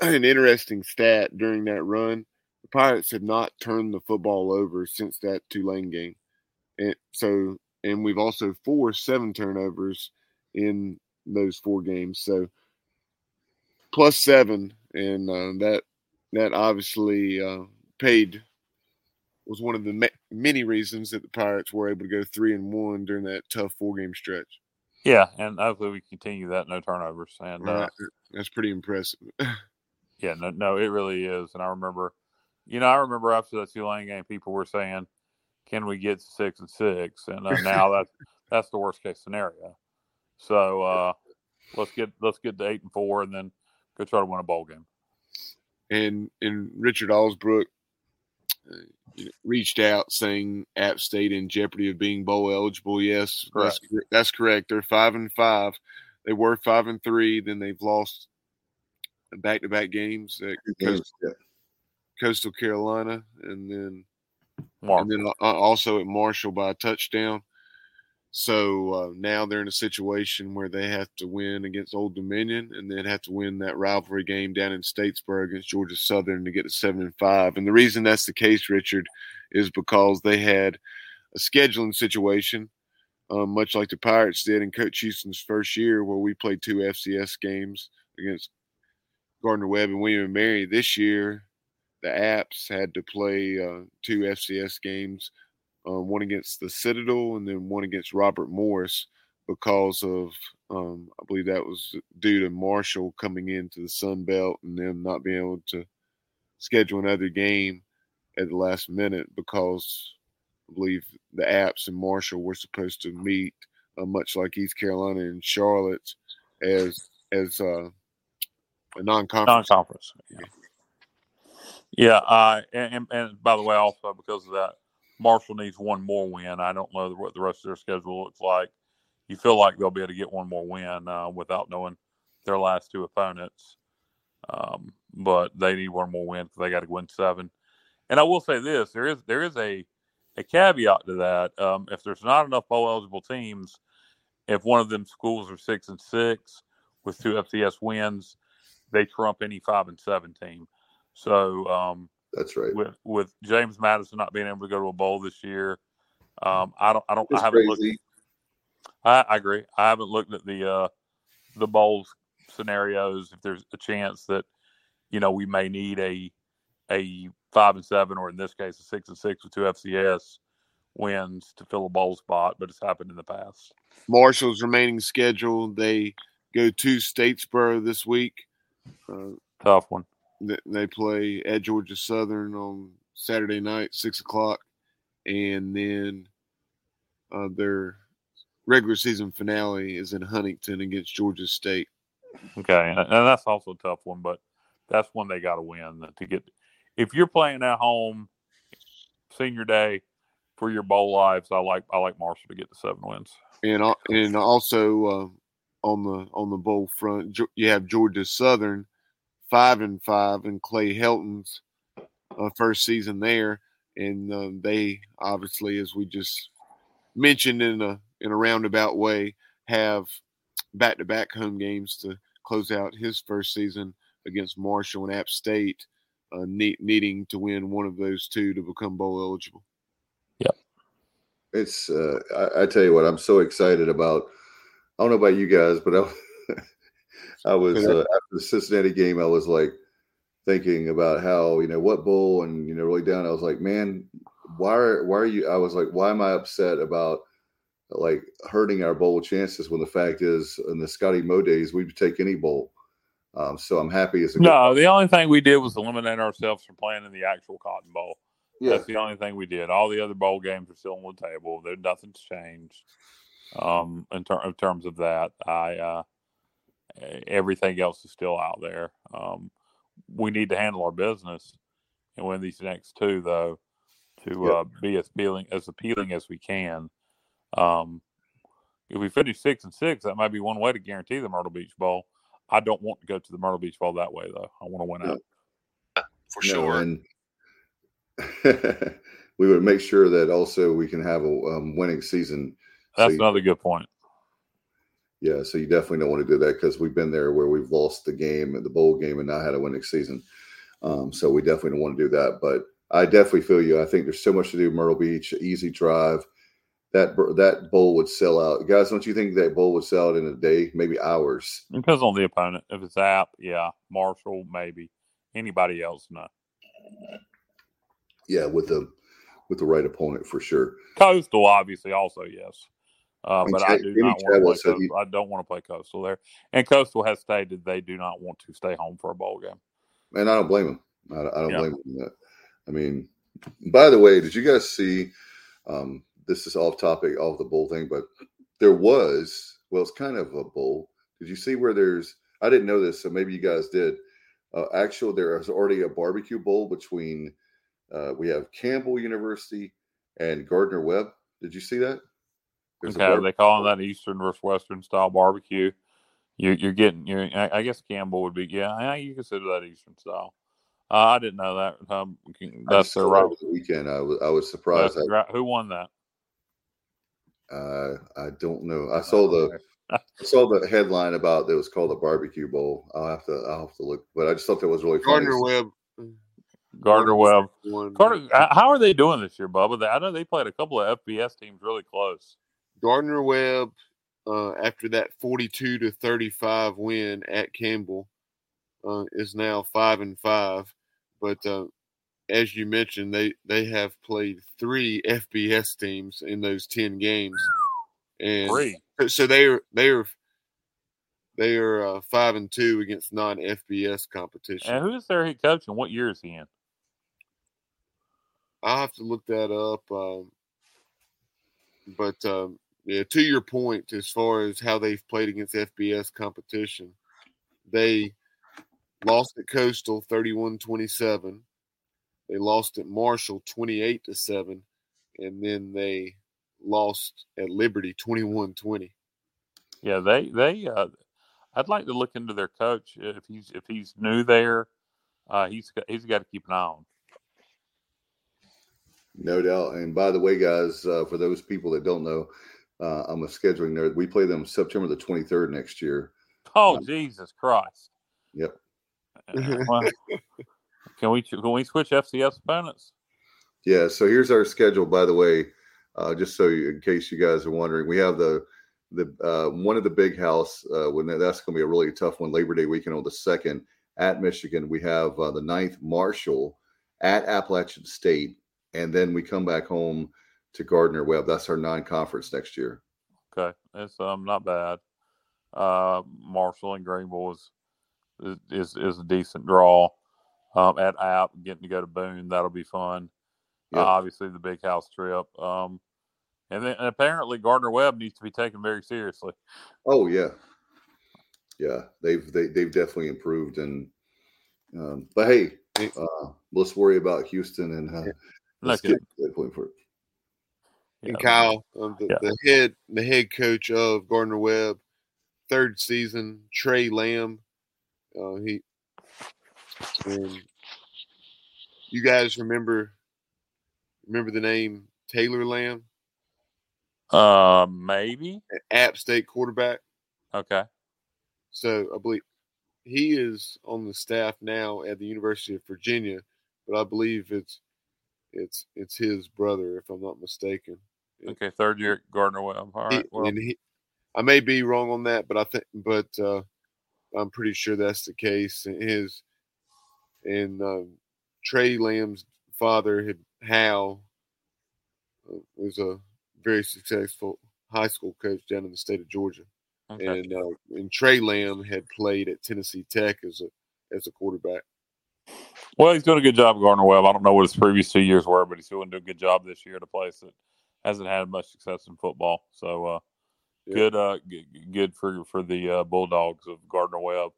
an interesting stat during that run. The Pirates had not turned the football over since that Tulane game, and so and we've also forced seven turnovers in those four games. So plus seven, and uh, that that obviously uh, paid was one of the ma- many reasons that the Pirates were able to go three and one during that tough four game stretch. Yeah, and hopefully we continue that, no turnovers, and uh, Right. That's pretty impressive. [LAUGHS] Yeah, no, no, it really is. And I remember, you know, I remember after that Tulane game, people were saying, "Can we get to six and six? And uh, now that's that's the worst case scenario. So uh, let's get let's get to eight and four, and then go try to win a bowl game. and and Richard Allsbrook uh, reached out saying App State in jeopardy of being bowl eligible. Yes, that's, that's correct. They're five and five. They were five and three. Then they've lost back to back games at Coast, Yeah. Coastal Carolina, and then Mark, and then uh, also at Marshall by a touchdown. so uh, now they're in a situation where they have to win against Old Dominion and then have to win that rivalry game down in Statesboro against Georgia Southern to get to seven and five. And the reason that's the case, Richard, is because they had a scheduling situation, um, much like the Pirates did in Coach Houston's first year, where we played two FCS games against Gardner Webb and William and Mary. This year, the Apps had to play uh, two FCS games um, one against the Citadel and then one against Robert Morris because of um, I believe that was due to Marshall coming into the Sun Belt and them not being able to schedule another game at the last minute because I believe the Apps and Marshall were supposed to meet, uh, much like East Carolina and Charlotte, as as uh, a non-conference. Non-conference. Yeah. Yeah, uh, and, and by the way, also because of that, Marshall needs one more win. I don't know what the rest of their schedule looks like. You feel like they'll be able to get one more win uh, without knowing their last two opponents. Um, but they need one more win because they got to win seven. And I will say this: there is there is a a caveat to that. Um, if there's not enough bowl eligible teams, if one of them schools are six and six with two FCS wins, they trump any five and seven team. So um, that's right. With with James Madison not being able to go to a bowl this year, um, I don't I don't I haven't crazy. looked. I, I, agree. I haven't looked at the uh, the bowl scenarios. If there's a chance that you know we may need a a five and seven, or in this case, a six and six with two FCS wins to fill a bowl spot, but it's happened in the past. Marshall's remaining schedule: they go to Statesboro this week. Uh, Tough one. They play at Georgia Southern on Saturday night, six o'clock, and then uh, their regular season finale is in Huntington against Georgia State. Okay, and that's also a tough one, but that's one they got to win to get. If you're playing at home, senior day for your bowl lives, I like I like Marshall to get the seven wins. And and also uh, on the on the bowl front, you have Georgia Southern five and five and Clay Helton's uh, first season there, and uh, they obviously, as we just mentioned in a in a roundabout way, have back to back home games to close out his first season against Marshall and App State, uh, need, needing to win one of those two to become bowl eligible. Yep. It's uh, I, I, tell you what, I'm so excited about. I don't know about you guys, but I, [LAUGHS] I was uh, after the Cincinnati game. I was like thinking about how you know what bowl and you know really down. I was like, man, why are why are you? I was like, why am I upset about like hurting our bowl chances when the fact is in the Scotty Mo days we'd take any bowl. Um, so I'm happy as a no. The only thing we did was eliminate ourselves from playing in the actual Cotton Bowl. Yeah. That's the only thing we did. All the other bowl games are still on the table. There, nothing's changed um, in, ter- in terms of that. I uh, everything else is still out there. Um, we need to handle our business and win these next two, though, to yep. uh, be as appealing as appealing as we can. Um, if we finish six and six, that might be one way to guarantee the Myrtle Beach Bowl. I don't want to go to the Myrtle Beach Bowl that way, though. I want to win out for sure. and [LAUGHS] we would make sure that also we can have a um, winning season. That's so another good point. Yeah, so you definitely don't want to do that because we've been there where we've lost the game, the bowl game, and not had a winning season. Um, so we definitely don't want to do that. But I definitely feel you. I think there's so much to do. Myrtle Beach, easy drive. That that bowl would sell out, guys. Don't you think that bowl would sell out in a day, maybe hours? It depends on the opponent. If it's App, yeah. Marshall, maybe. Anybody else, no. Yeah, with the with the right opponent for sure. Coastal, obviously, also yes. Uh, but I do not want to play. He, I don't want to play Coastal there, and Coastal has stated they do not want to stay home for a bowl game. And I don't blame them. I, I don't yeah. blame them. I mean, by the way, did you guys see? Um, this is off topic, off the bowl thing, but there was well, it's kind of a bowl. Did you see where there's? I didn't know this, so maybe you guys did. Uh, actually, there is already a barbecue bowl between. Uh, we have Campbell University and Gardner Webb. Did you see that? There's okay, they call that Eastern versus Western style barbecue. You, you're getting, you're, I guess Campbell would be, yeah, you consider that Eastern style. Uh, I didn't know that. Um, that's the right. The weekend, I was, I was surprised. That, who won that? Uh, I don't know. I saw the I saw the headline about that was called the barbecue bowl. I'll have to I'll have to look, but I just thought that was really funny. Gardner Webb. Gardner Webb. Won. Carter, how are they doing this year, Bubba? I know they played a couple of FBS teams really close. Gardner Webb, uh, after that 42 to 35 win at Campbell, uh, is now five and five. But uh, as you mentioned, they they have played three FBS teams in those 10 games, and Three. so they are they are they are uh, five and two against non FBS competition. And who's their head coach and what year is he in? I'll have to look that up. Um, but um, yeah, to your point, as far as how they've played against FBS competition, they lost at Coastal 31 27. They lost at Marshall 28 to 7. And then they lost at Liberty 21 20. Yeah, they they. Uh, I'd like to look into their coach if he's if he's new there. Uh, he's got, he's got to keep an eye on. No doubt. And by the way, guys, uh, for those people that don't know, uh, I'm a scheduling nerd. We play them September the 23rd next year. Oh Um, Jesus Christ! Yep. Uh, well, [LAUGHS] can we can we switch FCS opponents? Yeah. So here's our schedule. By the way, uh, just so you, in case you guys are wondering, we have the the uh, one of the big house. Uh, when that, that's going to be a really tough one. Labor Day weekend on the second at Michigan. We have uh, the ninth Marshall at Appalachian State, and then we come back home to Gardner Webb. That's our non-conference next year. Okay, it's um not bad. Uh, Marshall and Greenville is is is a decent draw. Um, at App, getting to go to Boone, that'll be fun. Uh, obviously, the big house trip. Um, and then and apparently Gardner Webb needs to be taken very seriously. Oh yeah, yeah. They've they, they've definitely improved, and um, but hey, uh, let's worry about Houston and uh, let's Okay. get to that point for And. Kyle, um, the, the head the head coach of Gardner Webb, third season, Tre Lamb. Uh, he and you guys remember remember the name Taylor Lamb, Uh, maybe. App State quarterback. Okay. So I believe he is on the staff now at the University of Virginia, but I believe it's it's it's his brother, if I'm not mistaken. Okay. Third year at Gardner Webb. All right. Well, he, I may be wrong on that, but I think, but uh, I'm pretty sure that's the case. And His and um, Tre Lamb's father had Hal uh, was a very successful high school coach down in the state of Georgia, okay. and uh, and Tre Lamb had played at Tennessee Tech as a as a quarterback. Well, he's doing a good job Gardner Webb. I don't know what his previous two years were, but he's doing a good job this year at a place that hasn't had much success in football. So uh, Yeah. good, uh, g- good for for the uh, Bulldogs of Gardner Webb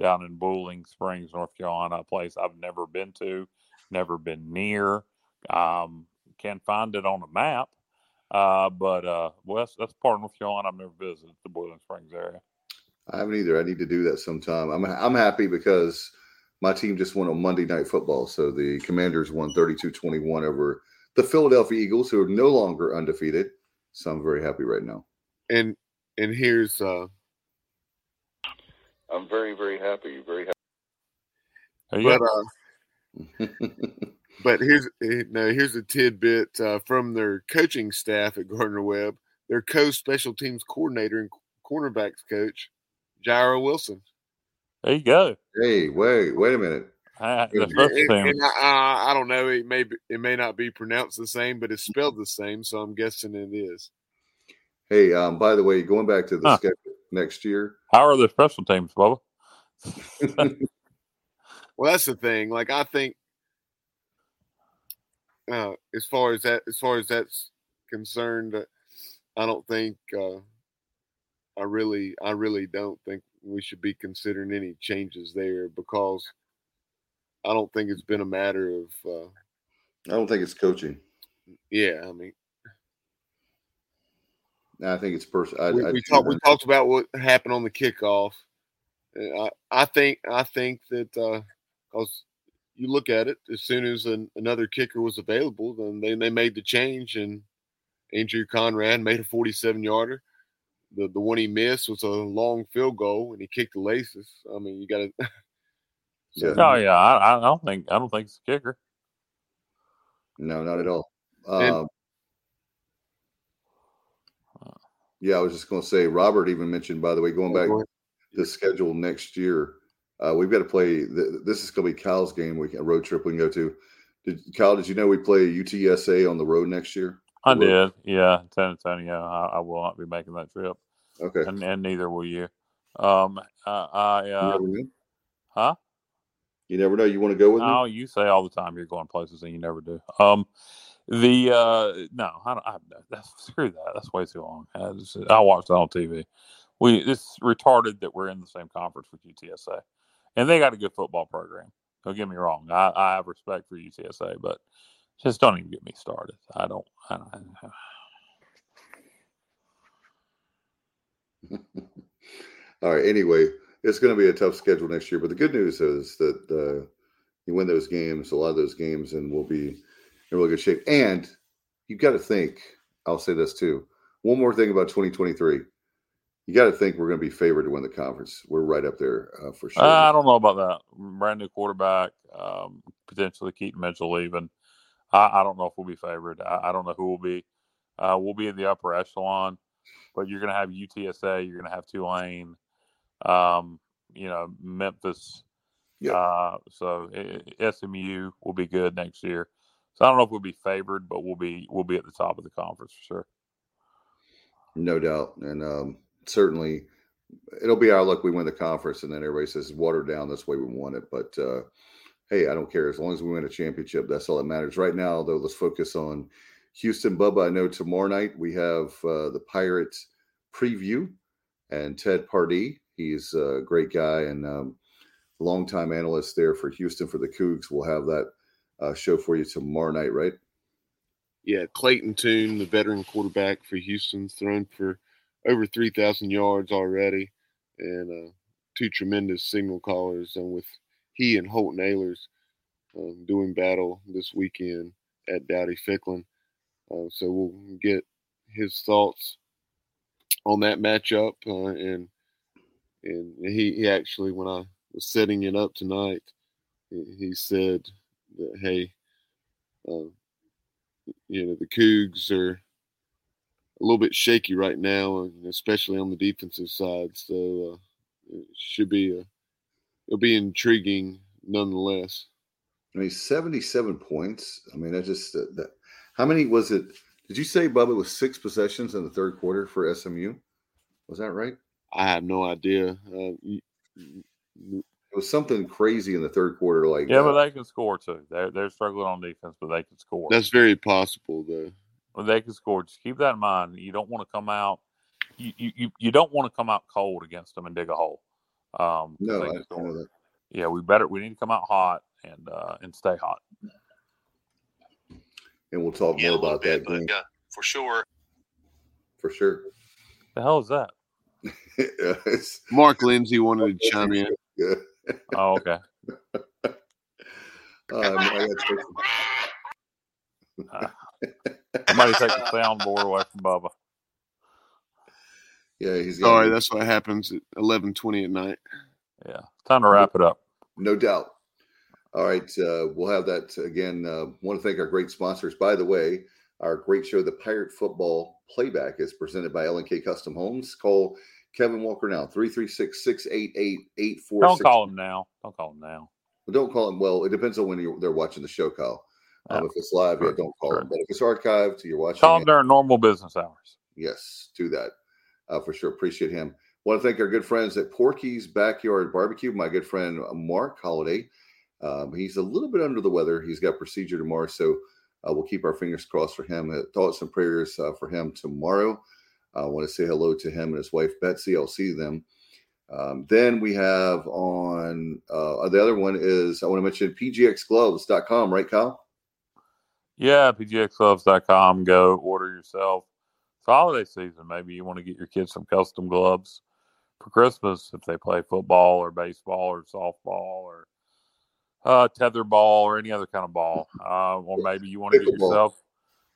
down in Boiling Springs, North Carolina, a place I've never been to, never been near. Um, can find it on a map, uh, but uh, well, that's, that's part of North Carolina I've never visited the Boiling Springs area. I haven't either. I need to do that sometime. I'm I'm happy because my team just won on Monday Night Football. So the Commanders won 32-21 over the Philadelphia Eagles, who are no longer undefeated. So I'm very happy right now. And and here's uh, I'm very very happy. Very yeah, but uh, [LAUGHS] happy. But here's eh, no, here's a tidbit uh, from their coaching staff at Gardner Webb. Their co-special teams coordinator and cornerbacks coach, Jairo Wilson. there you go. hey, wait, wait a minute. Uh, the And- And, special teams. I, I, I don't know, it may be, it may not be pronounced the same, but it's spelled the same, so I'm guessing it is. Hey, um, by the way, going back to the Huh. schedule next year. How are the special teams, Bubba? [LAUGHS] Well, that's the thing. Like I think, uh, as far as that, as far as that's concerned, uh, I don't think. Uh, I really, I really don't think we should be considering any changes there because I don't think it's been a matter of. Uh, I don't think it's coaching. yeah, I mean, I think it's person. we, we talked. We talked about what happened on the kickoff. And I, I think. I think that because you look at it, as soon as an, another kicker was available, then they, they made the change and Andrew Conrad made a 47 yarder. The the one he missed was a long field goal, and he kicked the laces. I mean, you got to. [LAUGHS] Yeah. Oh yeah, I, I don't think I don't think it's a kicker. No, not at all. And- Um, yeah, I was just going to say, Robert even mentioned, by the way, going back the schedule next year, uh, we've got to play. Th- this is going to be Cal's game. We can, a road trip we can go to. Did Cal? Did you know we play UTSA on the road next year? I Well- did, yeah. San Antonio. I, I will not be making that trip, Okay. and, and neither will you. Um, uh, I, uh, never huh? You never know. You want to go with me? Oh, you say all the time you're going places and you never do. Um, the uh, no, I don't. I, that's screw that. That's way too long. I, just, I watched that on TV. We it's retarded that we're in the same conference with UTSA, and they got a good football program. Don't get me wrong. I, I have respect for UTSA, but just don't even get me started. I don't. I don't [LAUGHS] All right. Anyway, it's going to be a tough schedule next year, but the good news is that uh, you win those games, a lot of those games, and we'll be in really good shape. And you've got to think. I'll say this too. One more thing about 2023. You got to think we're going to be favored to win the conference. We're right up there uh, for sure. I don't know about that. Brand new quarterback, um, potentially Keaton Mitchell leaving. I, I don't know if we'll be favored. I, I don't know who will be. Uh, we'll be in the upper echelon, but you're going to have UTSA. You're going to have Tulane. Um, you know, Memphis. Yeah. Uh, so uh, SMU will be good next year. So I don't know if we'll be favored, but we'll be we'll be at the top of the conference for sure. No doubt. And um, certainly it'll be our luck we win the conference and then everybody says watered down this way we want it. But uh, hey, I don't care. As long as we win a championship, that's all that matters. Right now, though, let's focus on Houston. Bubba, I know tomorrow night we have uh, the Pirates preview and Ted Pardee. He's a great guy and um, longtime analyst there for Houston for the Cougs. We'll have that uh, show for you tomorrow night, right? Yeah, Clayton Tune, the veteran quarterback for Houston's thrown for over 3,000 yards already, and uh, two tremendous signal callers. And with he and Holton Ahlers um, doing battle this weekend at Dowdy Ficklen. Uh, so we'll get his thoughts on that matchup. Uh, and and he, he actually, when I was setting it up tonight, he, said that, hey, uh, you know, the Cougs are a little bit shaky right now, especially on the defensive side. So uh, it should be a, it'll be intriguing nonetheless. I mean, 77 points. I mean, I just, uh, that, how many was it? Did you say, Bubba, was six possessions in the third quarter for SMU? Was that right? I have no idea. Uh, It was something crazy in the third quarter. Like, Yeah, uh, but they can score too. They're they're struggling on defense, but they can score. that's very possible, though. Well, they can score. Just keep that in mind. You don't want to come out. You you, you, you don't want to come out cold against them and dig a hole. Um, 'cause no, I, can I score. know that. Yeah, we better. We need to come out hot and uh, and stay hot. And we'll talk Yeah, more about bit, that but game yeah, for sure. for sure. The hell is that? Yes. Mark Lindsay wanted to [LAUGHS] chime in. Yeah. Oh, okay. Uh, I gotta take- Somebody take the soundboard away from Bubba. yeah, he's got Sorry, that's what happens at eleven twenty at night. Yeah, time to wrap it up. No doubt. All right. Uh, we'll have that again. Uh, want to thank our great sponsors. By the way, our great show, The Pirate Football Playback, is presented by L&K Custom Homes. Call Kevin Walker now, 336 688 Don't call him now. Don't call him now. But Don't call him. Well, it depends on when you're, they're watching the show, Kyle. Um, if it's live, yeah, don't call sure. him. But if it's archived, you're watching Call it, him during normal business hours. Yes, do that uh, for sure. Appreciate him. Want to thank our good friends at Porky's Backyard Barbecue. My good friend uh, Mark Holiday. Um, he's a little bit under the weather. He's got procedure tomorrow, so uh, we'll keep our fingers crossed for him. Uh, thoughts and prayers uh, for him tomorrow. I want to say hello to him and his wife Betsy. I'll see them. Um, then we have on uh, the other one is I want to mention pgxgloves.com, right, Kyle? Yeah, pgxgloves.com. Go order yourself. It's holiday season. Maybe you want to get your kids some custom gloves for Christmas if they play football or baseball or softball or uh, tether ball or any other kind of ball. Uh, or maybe you want to get yourself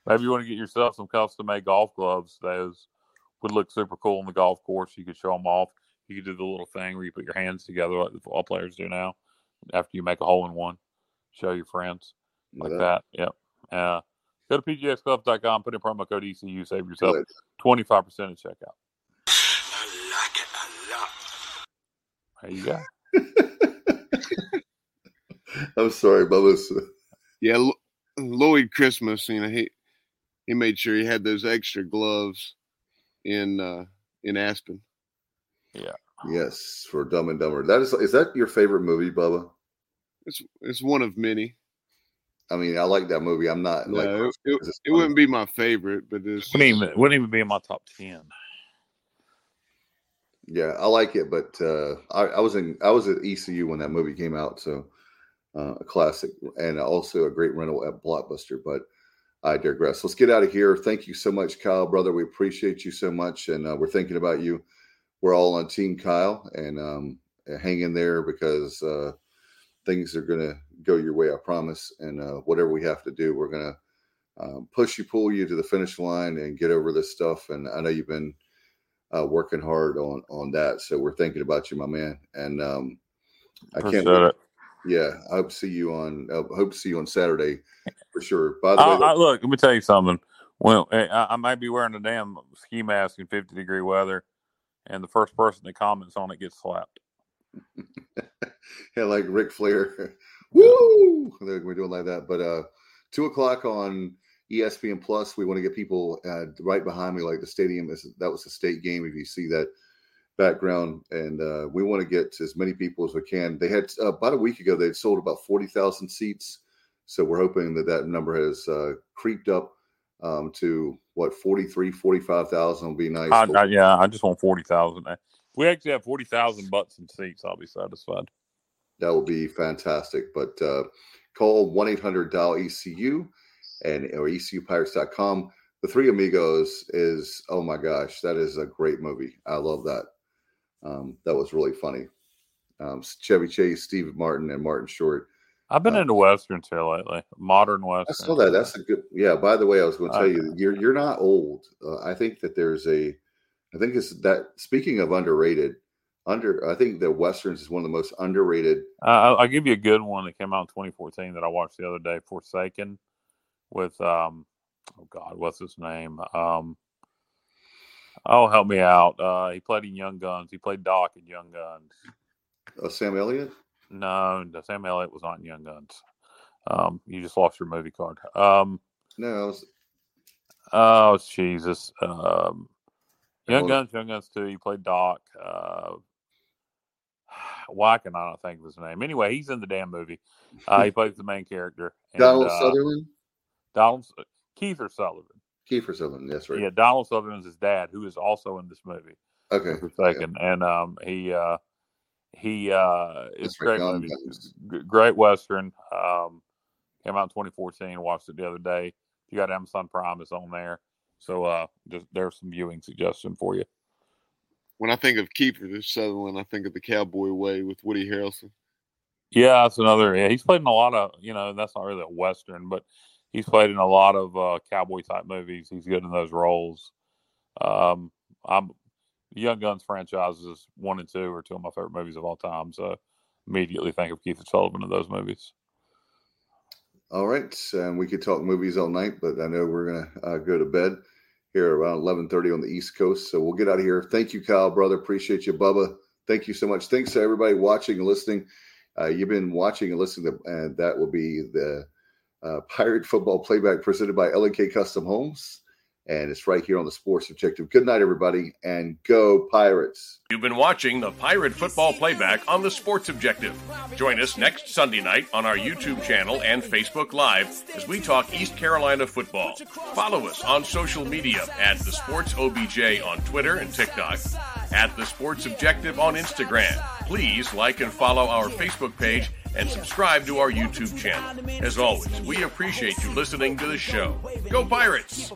Maybe you want to get yourself some custom made golf gloves. Those would look super cool on the golf course. You could show them off. You could do the little thing where you put your hands together, like the football players do now. After you make a hole in one, show your friends like Yeah. that. Yep. Uh, go to pgsclubs.com, put in promo code ECU, save yourself Good. twenty five percent at checkout. I like it a lot. There you go. [LAUGHS] I'm sorry, Bubba's. Yeah, Lo- Lloyd Christmas, you know, he he made sure he had those extra gloves in uh in Aspen. Yeah. Yes, for Dumb and Dumber. That is is that your favorite movie, Bubba? It's it's one of many. I mean, I like that movie. I'm not like No, it, it, it wouldn't be my favorite, but it's Wouldn't even wouldn't even be in my top ten. Yeah, I like it, but uh, I, I was in I was at ECU when that movie came out, so uh, a classic and also a great rental at Blockbuster. But I digress. Let's get out of here. Thank you so much, Kyle, brother. We appreciate you so much, and uh, we're thinking about you. We're all on Team Kyle, and um, hang in there because uh, things are gonna go your way. I promise. And uh, whatever we have to do, we're gonna um, push you, pull you to the finish line, and get over this stuff. And I know you've been uh, working hard on on that. So we're thinking about you, my man. And um, I can't. Wait. Yeah, I hope to see you on. I hope to see you on Saturday for sure. By the I, way, I, look, let me tell you something. Well, eh, I, I might be wearing a damn ski mask in 50 degree weather, and the first person that comments on it gets slapped. [LAUGHS] yeah, like Ric Flair. [LAUGHS] Woo! We're doing like that. But uh, two o'clock on ESPN Plus. We want to get people uh, right behind me, like the stadium. Is that was a state game? If you see that background, and uh, we want to get to as many people as we can. They had uh, about a week ago. They had sold about forty thousand seats. So we're hoping that that number has uh, creeped up um, to what 43, 45,000 will be nice. I, I, yeah, I just want 40,000. If we actually have 40,000 butts and seats, I'll be satisfied. That will be fantastic. But uh, call 1 800 dial ECU and or ECUPirates.com. The Three Amigos is, oh my gosh, that is a great movie. I love that. Um, that was really funny. Um, Chevy Chase, Steve Martin, and Martin Short. I've been Uh, into westerns here lately, modern I westerns. saw that. That's a good. Yeah. By the way, I was going to tell you, you're you're not old. Uh, I think that there's a. I think it's that. Speaking of underrated, under I think that westerns is one of the most underrated. Uh, I'll, I'll give you a good one that came out in 2014 that I watched the other day, Forsaken, with um, oh God, what's his name? Um, oh, help me out. Uh, he played in Young Guns. He played Doc in Young Guns. Uh, Sam Elliott. No, the Sam Elliott was not in Young Guns. Um, you just lost your movie card. Um, No, I was, oh Jesus. Um, Young Guns, Young Guns 2. He played Doc. Uh, [SIGHS] why can I not think of his name? Anyway, he's in the damn movie. Uh, he [LAUGHS] plays the main character. And, Donald uh, Sutherland. Donald Keith or Sullivan. Kiefer Sutherland. That's right. Yeah, Donald Sutherland's his dad, who is also in this movie. Okay. For a second, and um, he uh, he uh, it's right, great movie, great western. Um, came out in 2014. Watched it the other day. You got Amazon Prime, it's on there. So uh, just, there's some viewing suggestion for you. when I think of Kiefer Sutherland, I think of the Cowboy Way with Woody Harrelson. Yeah, that's another. Yeah, he's played in a lot of. You know, that's not really a western, but he's played in a lot of uh, cowboy type movies. He's good in those roles. Um, I'm Young Guns franchises one and two are two of my favorite movies of all time. So immediately think of Keith Sullivan in those movies. All right, we could talk movies all night, but I know we're gonna uh, go to bed here around eleven thirty on the East Coast. So we'll get out of here. Thank you, Kyle, brother. Appreciate you, Bubba. Thank you so much. Thanks to everybody watching and listening. Uh, you've been watching and listening to, and that will be the uh, Pirate Football Playback presented by L&K Custom Homes, and it's right here on the Sports Objective. Good night, everybody, and go Pirates. You've been watching the Pirate Football Playback on the Sports Objective. Join us next Sunday night on our YouTube channel and Facebook Live as we talk East Carolina football. Follow us on social media at the Sports OBJ on Twitter and TikTok, at the Sports Objective on Instagram. Please like and follow our Facebook page and subscribe to our YouTube channel. As always, we appreciate you listening to the show. Go Pirates!